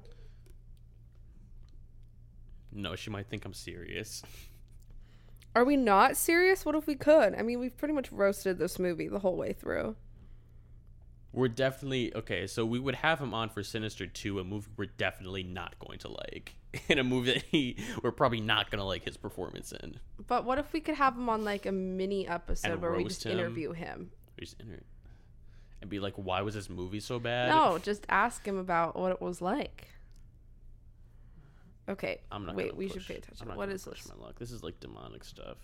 No, she might think I'm serious. Are we not serious? What if we could? I mean, we've pretty much roasted this movie the whole way through. We're definitely okay. So we would have him on for Sinister 2, a movie we're definitely not going to like, in a movie that he we're probably not gonna like his performance in. But what if we could have him on like a mini episode And where we just him? interview him? We just enter- and be like, why was this movie so bad? No, just ask him about what it was like. Okay. I'm not. Wait, we push- should pay attention. What is push this? my luck. This is like demonic stuff.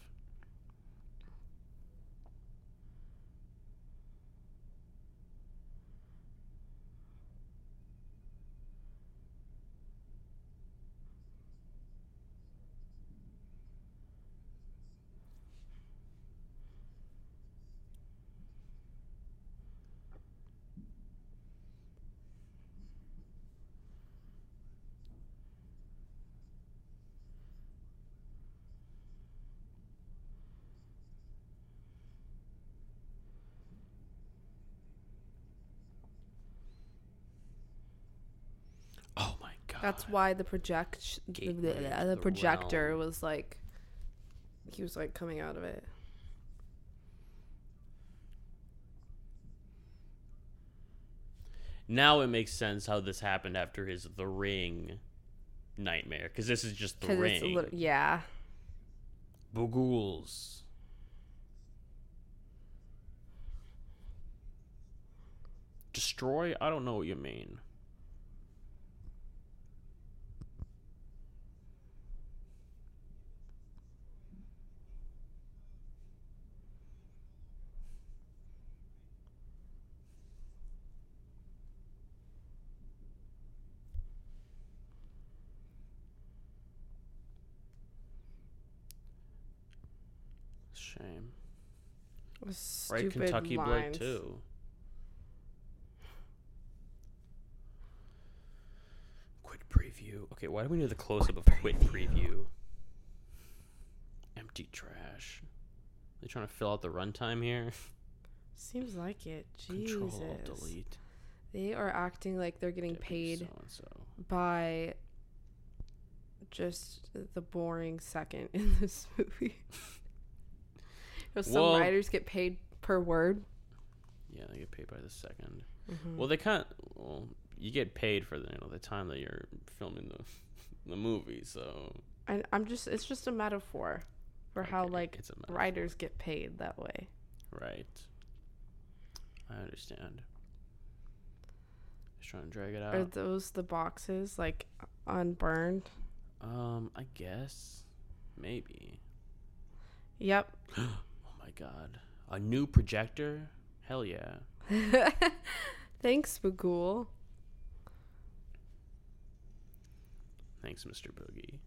Oh my god. That's why the project the, the the projector realm. was like he was like coming out of it. now it makes sense how this happened after his The Ring nightmare because this is just The Ring. it's a little yeah. Bugools. Destroy? I don't know what you mean. Shame. Right, Kentucky Blade lines. too. Quit preview. Okay, why do we need the close up of quit preview? Empty trash. They trying to fill out the runtime here. Seems like it. Jesus. Control Delete. They are acting like they're getting paid So and so. by just the boring second in this movie. Know, some Well- writers get paid per word. Yeah, they get paid by the 2nd Mhm. Well, they can't. Well, you get paid for the you know the time that you're filming the the movie. So And I'm just it's just a metaphor for how like writers get paid that way. right. I understand. Just trying to drag it out. Are those the boxes like unburned? Um, I guess maybe. Yep. Oh my god, a new projector? Hell yeah! Thanks, Bughuul. Thanks, Mr. Boogie.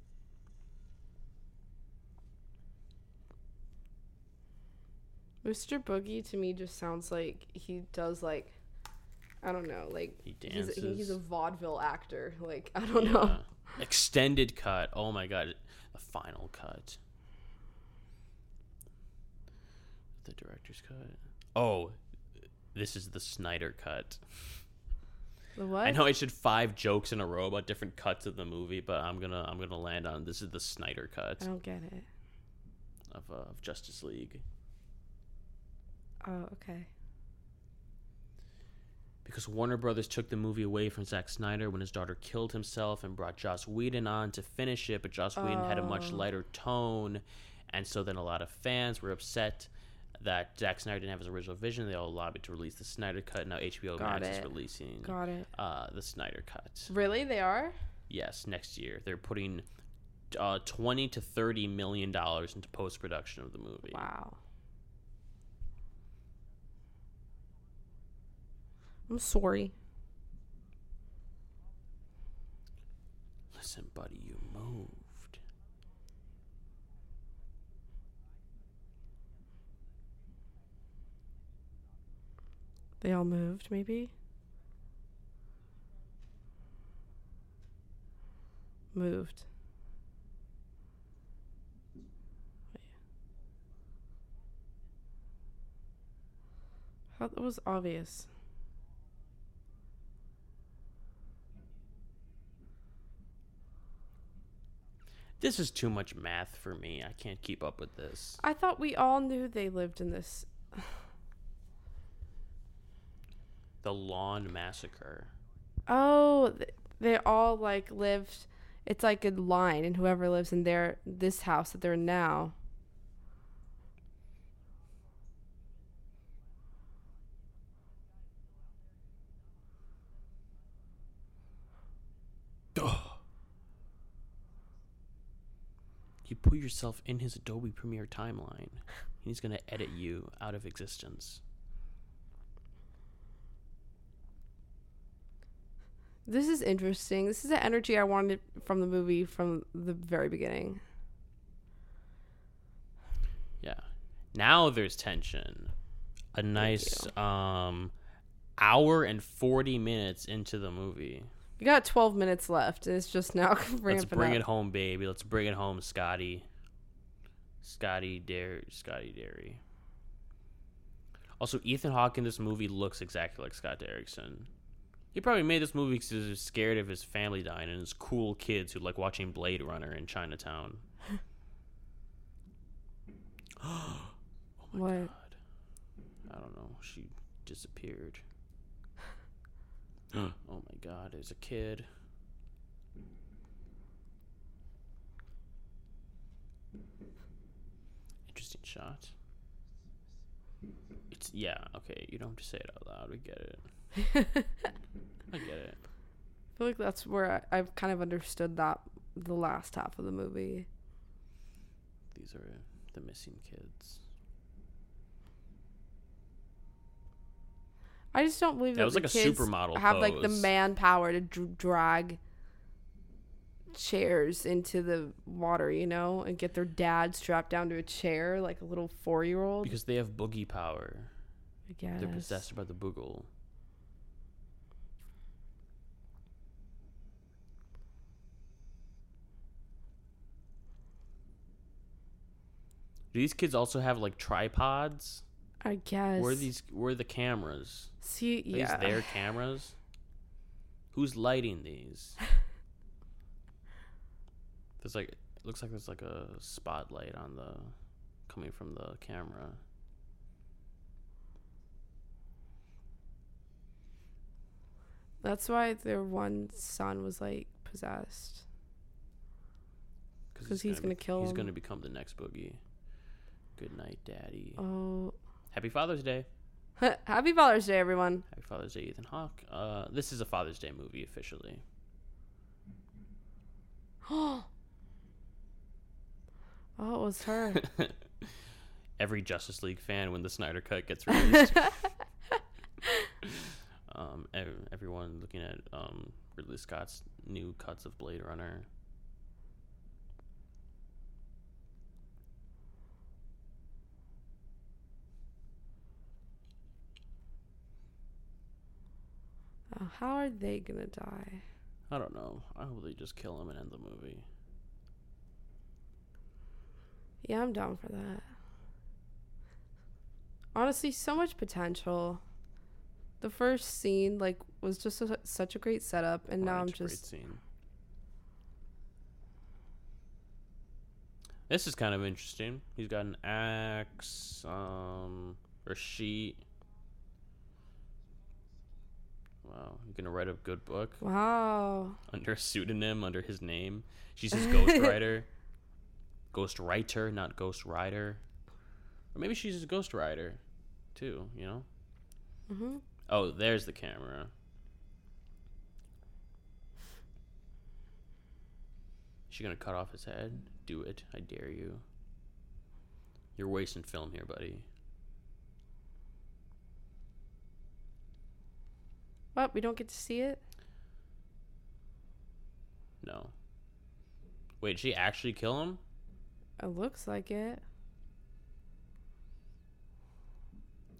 Mr. Boogie to me just sounds like he does like I don't know, like He he's dances. a, he's a vaudeville actor. Like I don't know. Extended cut. Oh my god, the final cut. The director's cut. Oh, this is the Snyder cut. The what? I know I should five jokes in a row about different cuts of the movie, but I'm gonna I'm gonna land on this is the Snyder cut I don't get it. of, uh, of Justice League Oh, okay. because Warner Brothers took the movie away from Zack Snyder when his daughter killed himself and brought Joss Whedon on to finish it, but Joss Whedon had a much Oh. lighter tone, and so then a lot of fans were upset that Zack Snyder didn't have his original vision. They all lobbied to release the Snyder cut. Now HBO Got Max is releasing Got it. uh, the Snyder cut. Really? They are? Yes, next year they're putting uh, twenty to thirty million dollars into post production of the movie. Wow. I'm sorry. Listen, buddy, you moved. They all moved, maybe? Moved. I thought that was obvious. This is too much math for me. I can't keep up with this. I thought we all knew they lived in this. The Lawn Massacre. Oh, they all like lived. It's like a line, and whoever lives in their this house that they're in now. Duh You put yourself in his Adobe Premiere timeline. He's going to edit you out of existence. This is interesting. This is the energy I wanted from the movie from the very beginning. Yeah. Now there's tension. A nice um hour and 40 minutes into the movie. We got 12 minutes left. It's just now ramping Let's bring up. it home, baby. Let's bring it home, Scotty. Scotty Dairy. Scotty Dairy. Also, Ethan Hawke in this movie looks exactly like Scott Derrickson. He probably made this movie because he was scared of his family dying and his cool kids who like watching Blade Runner in Chinatown. oh my What? god. I don't know. She disappeared. oh my god, there's a kid. Interesting shot. It's yeah, okay, you don't have to say it out loud. We get it. I get it. I feel like that's where I, I've kind of understood that the last half of the movie. These are the missing kids. I just don't believe That that, was the like a supermodel have like the pose. manpower to dr- drag chairs into the water, you know, and get their dad strapped down to a chair like a little four year old. Because they have boogie power. I guess. They're possessed by the boogle. Do these kids also have like tripods? I guess. Where are these? Where are the cameras? See, Are yeah. these their cameras? Who's lighting these? There's like, it looks like there's like a spotlight on the, coming from the camera. That's why their one son was like possessed. Because he's gonna be- kill He's him. gonna become the next boogie. Good night, Daddy. Oh. Happy Father's Day. Happy Father's Day, everyone. Happy Father's Day, Ethan Hawke. Uh, this is a Father's Day movie officially. Oh, it was her. Every Justice League fan when the Snyder Cut gets released. um, everyone looking at um, Ridley Scott's new cuts of Blade Runner. How are they gonna die? I don't know. I hope they just kill him and end the movie. Yeah, I'm down for that. Honestly, so much potential. The first scene, like, was just a, such a great setup, and now I'm just scene. This is kind of interesting. He's got an axe, um, or sheet. Wow, you're gonna write a good book wow. under a pseudonym, under his name. She's his ghostwriter. Ghost writer, not ghost rider. Or maybe she's his ghost rider, too. You know. Mm-hmm. Oh, there's the camera. Is she gonna cut off his head? Do it. I dare you. You're wasting film here, buddy. What? We don't get to see it? No. Wait, she actually kill him? It looks like it.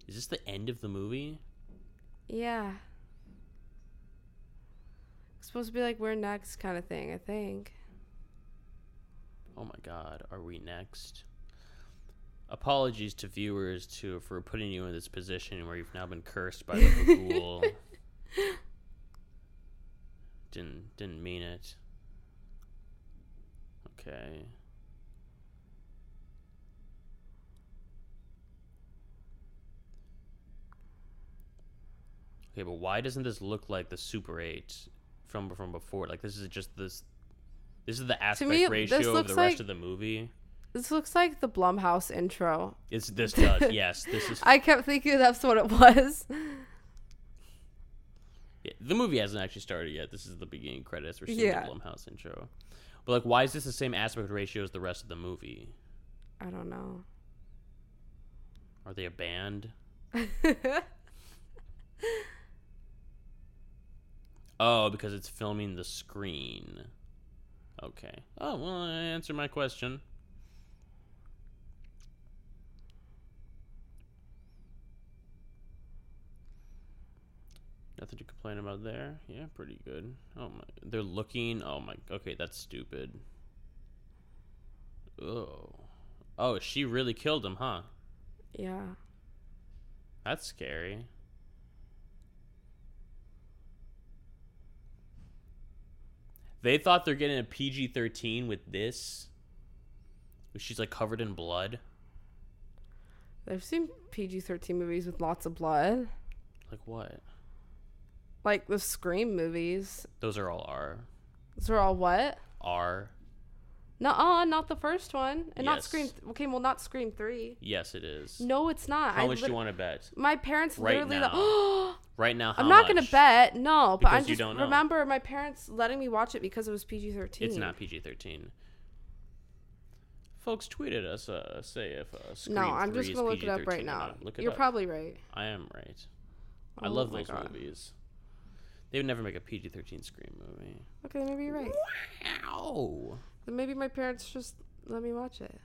Is this the end of the movie? Yeah. It's supposed to be like we're next kind of thing, I think. Oh my god, are we next? Apologies to viewers too for putting you in this position where you've now been cursed by the ghoul. didn't didn't mean it. Okay. Okay, but why doesn't this look like the Super 8 from from before? Like this is just this this is the aspect me, ratio of the like- rest of the movie. This looks like the Blumhouse intro. It's this does yes. This is I kept thinking that's what it was. yeah, the movie hasn't actually started yet. This is the beginning credits. We're seeing Yeah. the Blumhouse intro. But like, why is this the same aspect ratio as the rest of the movie? I don't know. Are they a band? Oh, because it's filming the screen. Okay. Oh well, I answered my question. Nothing to complain about there. Yeah, pretty good. Oh my, they're looking. Oh my. Okay, that's stupid. Oh, oh, she really killed him, huh? yeah. That's scary. They thought they're getting a PG 13 with this. She's like covered in blood. I've seen PG 13 movies with lots of blood. Like what? Like the Scream movies. Those are all R. Those are all what? R. No, uh, not the first one. And not Yes. Scream. Okay, well, not Scream 3. Yes, it is. No, it's not. How I much do you want to bet? My parents Right literally. now. oh, Right now, how I'm not gonna bet. No, but I'm just don't know. remember my parents letting me watch it because it was PG 13. It's not PG 13. Folks, tweeted us. Uh, say if uh, Scream No, I'm just gonna look it up right now. You're up. probably right. I am right. I Oh love those God. movies. They would never make a PG thirteen Scream movie. Okay, maybe you're right. Wow. Then maybe my parents just let me watch it.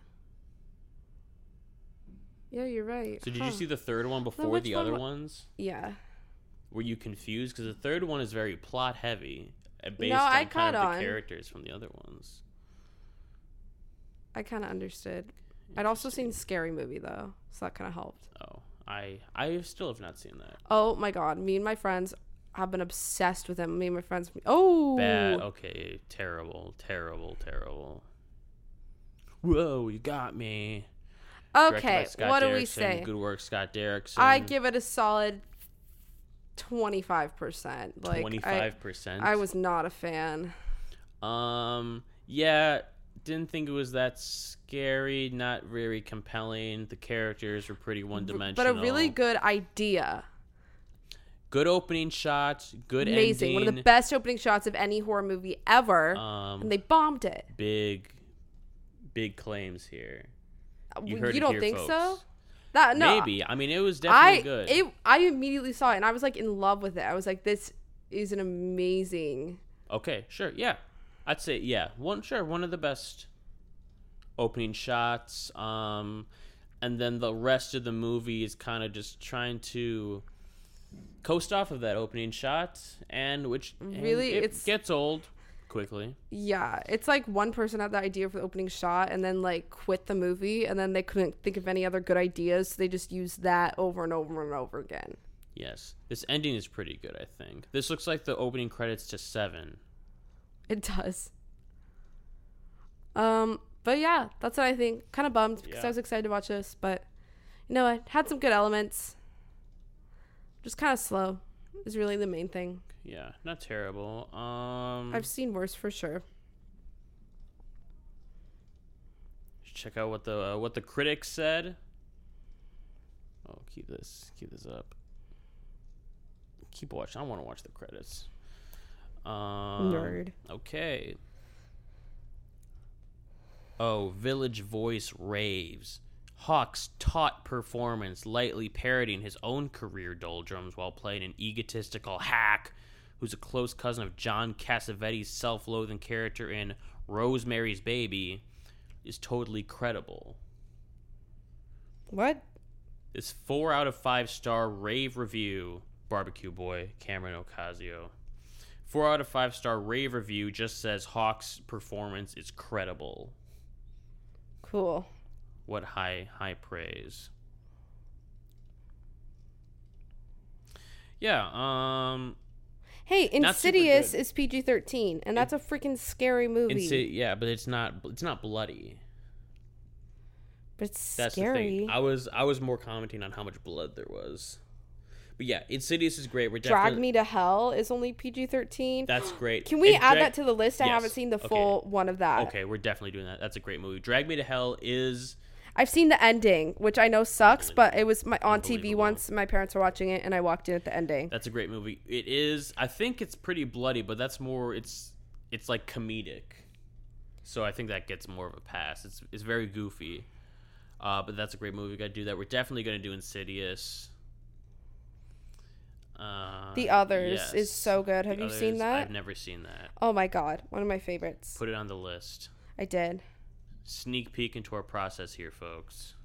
Yeah, you're right. So did Huh. you see the third one before the one other wa- ones? Yeah. Were you confused? Because the third one is very plot heavy, uh, based No, I on kind of the characters from the other ones. I kind of understood. I'd also seen Scary Movie though, so that kind of helped. Oh, I I still have not seen that. Oh my god, me and my friends have been obsessed with him. Me and my friends. Oh, Bad. Okay. Terrible. Terrible. Terrible. Whoa! You got me. Okay, what do we say? Good work, Scott Derrickson. I give it a solid twenty-five percent. Like twenty I, five percent. I was not a fan. Um. Yeah. Didn't think it was that scary. Not very compelling. The characters were pretty one dimensional. But a really good idea. Good opening shot. Good Amazing. ending. One of the best opening shots of any horror movie ever. Um. and they bombed it. big, big claims here. You You, heard it don't here, think folks. so? That no. Maybe. I mean, it was definitely I good. it I immediately saw it and I was like in love with it. I was like, this is an amazing. Okay, sure, yeah. I'd say yeah. One sure, one of the best opening shots. Um and then the rest of the movie is kind of just trying to coast off of that opening shot and which and Really, it it's- gets old quickly. Yeah, it's like one person had the idea for the opening shot and then like quit the movie and then they couldn't think of any other good ideas. So they just used that over and over and over again. Yes. This ending is pretty good, I think. This looks like the opening credits to 7. It does. Um, but yeah, that's what I think. Kind of bummed because Yeah. I was excited to watch this, but you know, it had some good elements. Just kind of slow is really the main thing. Yeah, not terrible. Um I've seen worse for sure. check out what the uh, what the critics said. Oh, keep this keep this up. Keep watching. I want to watch the credits. Um, Nerd. Okay. Oh, Village Voice raves. Hawke's taut performance, lightly parodying his own career doldrums while playing an egotistical hack who's a close cousin of John Cassavetes' self loathing character in Rosemary's Baby, is totally credible. What? This four out of five star rave review, Barbecue Boy Cameron Ocasio. Four out of five star rave review just says Hawke's performance is credible. Cool. What high high praise. Yeah, um Hey, Insidious is PG thirteen, and that's a freaking scary movie. Yeah, but it's not it's not bloody. but it's That's scary. the thing. I was I was more commenting on how much blood there was. But yeah, Insidious is great. We're Drag Me to Hell is only PG thirteen. That's great. Can we add Drag- that to the list? I Yes. haven't seen the Okay. full one of that. Okay, we're definitely doing that. That's a great movie. Drag Me to Hell is I've seen the ending, which I know sucks, but it was my on TV once. My parents were watching it, and I walked in at the ending. that's a great movie. It is. I think it's pretty bloody, but that's more. It's it's like comedic, so I think that gets more of a pass. It's it's very goofy, uh, but that's a great movie. We got to do that. We're definitely going to do Insidious. Uh, The Others yes. is so good. Have The you seen that? I've never seen that. Oh my god, one of my favorites. Put it on the list. I did. Sneak peek into our process here, folks.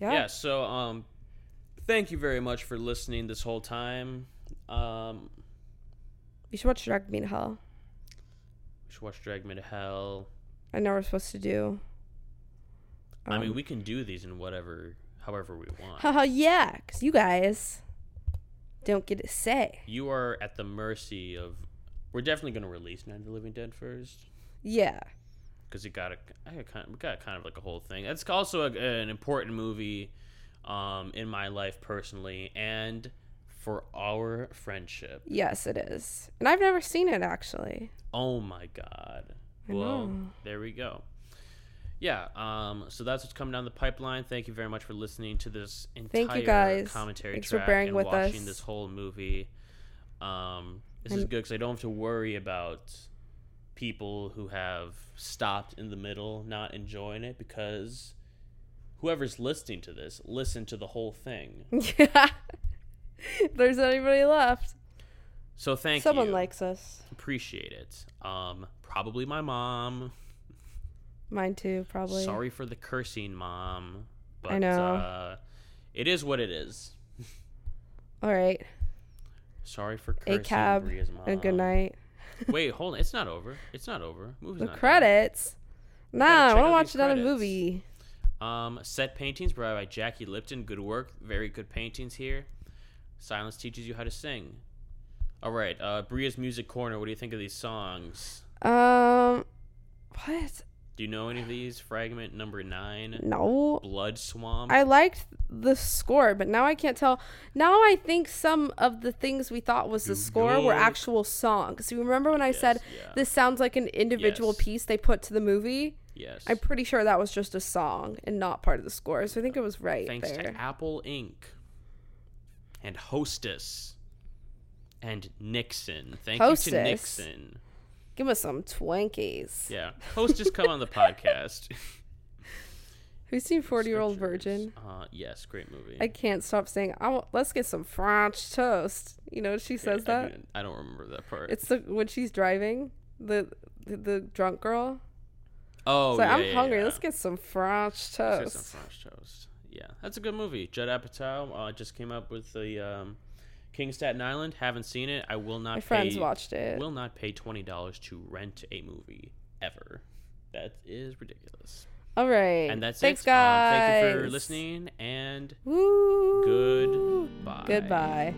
Yeah. yeah so um thank you very much for listening this whole time um You should watch Drag Me to Hell. we should watch drag me to hell I know we're supposed to do. i mean um, we can do these in whatever however we want Haha, yeah, because you guys don't get to say. you are at the mercy of we're definitely going to release night of the living dead first Yeah. Because it got a I got kind of, got kind of like a whole thing it's also a, an important movie um in my life personally and for our friendship Yes, it is. And I've never seen it actually. Oh my god. I Well, know. there we go. Yeah, um, so that's what's coming down the pipeline. Thank you very much for listening to this entire Thank you, guys. commentary Thanks for track bearing and with watching us. this whole movie. Um, this is good because I don't have to worry about people who have stopped in the middle not enjoying it because whoever's listening to this listen to the whole thing. Yeah. There's anybody left. So thank Someone you. likes us. Appreciate it. Um, probably my mom. Mine too, probably. Sorry for the cursing, mom. But, I know. Uh, it is what it is. All right. Sorry for A cab mom. and good night. Wait, hold on. It's not over. It's not over. Movie's The not done. credits. Nah, I want to watch another credits. movie. Um, set paintings brought by Jackie Lipton. Good work. Very good paintings here. Silence teaches you how to sing. All right. Uh, Bria's music corner. What do you think of these songs? Um, what? Do you know any of these? Fragment number nine. No. Blood Swamp. I liked the score, but now I can't tell. Now I think some of the things we thought was the score were actual songs. You remember when I Yes, said yeah. this sounds like an individual Yes. piece they put to the movie? yes. I'm pretty sure that was just a song and not part of the score. So I think it was right Thanks there. to Apple Inc. and Hostess and Nixon. Thank you Hostess. to Nixon. Give us some Twinkies. Yeah. Host just come on the podcast. Have you seen 40 Year Old Virgin? Uh, yes, great movie. I can't stop saying, I want, let's get some French toast. You know, she says I, that. do- I don't remember that part. It's the when she's driving, the the, the drunk girl. oh, like, yeah, I'm yeah, hungry. yeah. Let's get some French Let's get toast. some French toast. Yeah, that's a good movie. Judd Apatow uh, just came up with the um, King Staten Island. Haven't seen it. I will not. My friends pay, watched it. Will not pay twenty dollars to rent a movie ever. That is ridiculous. All right. And that's Thanks, it. guys. Um, thank you for listening, and Woo. goodbye. Goodbye.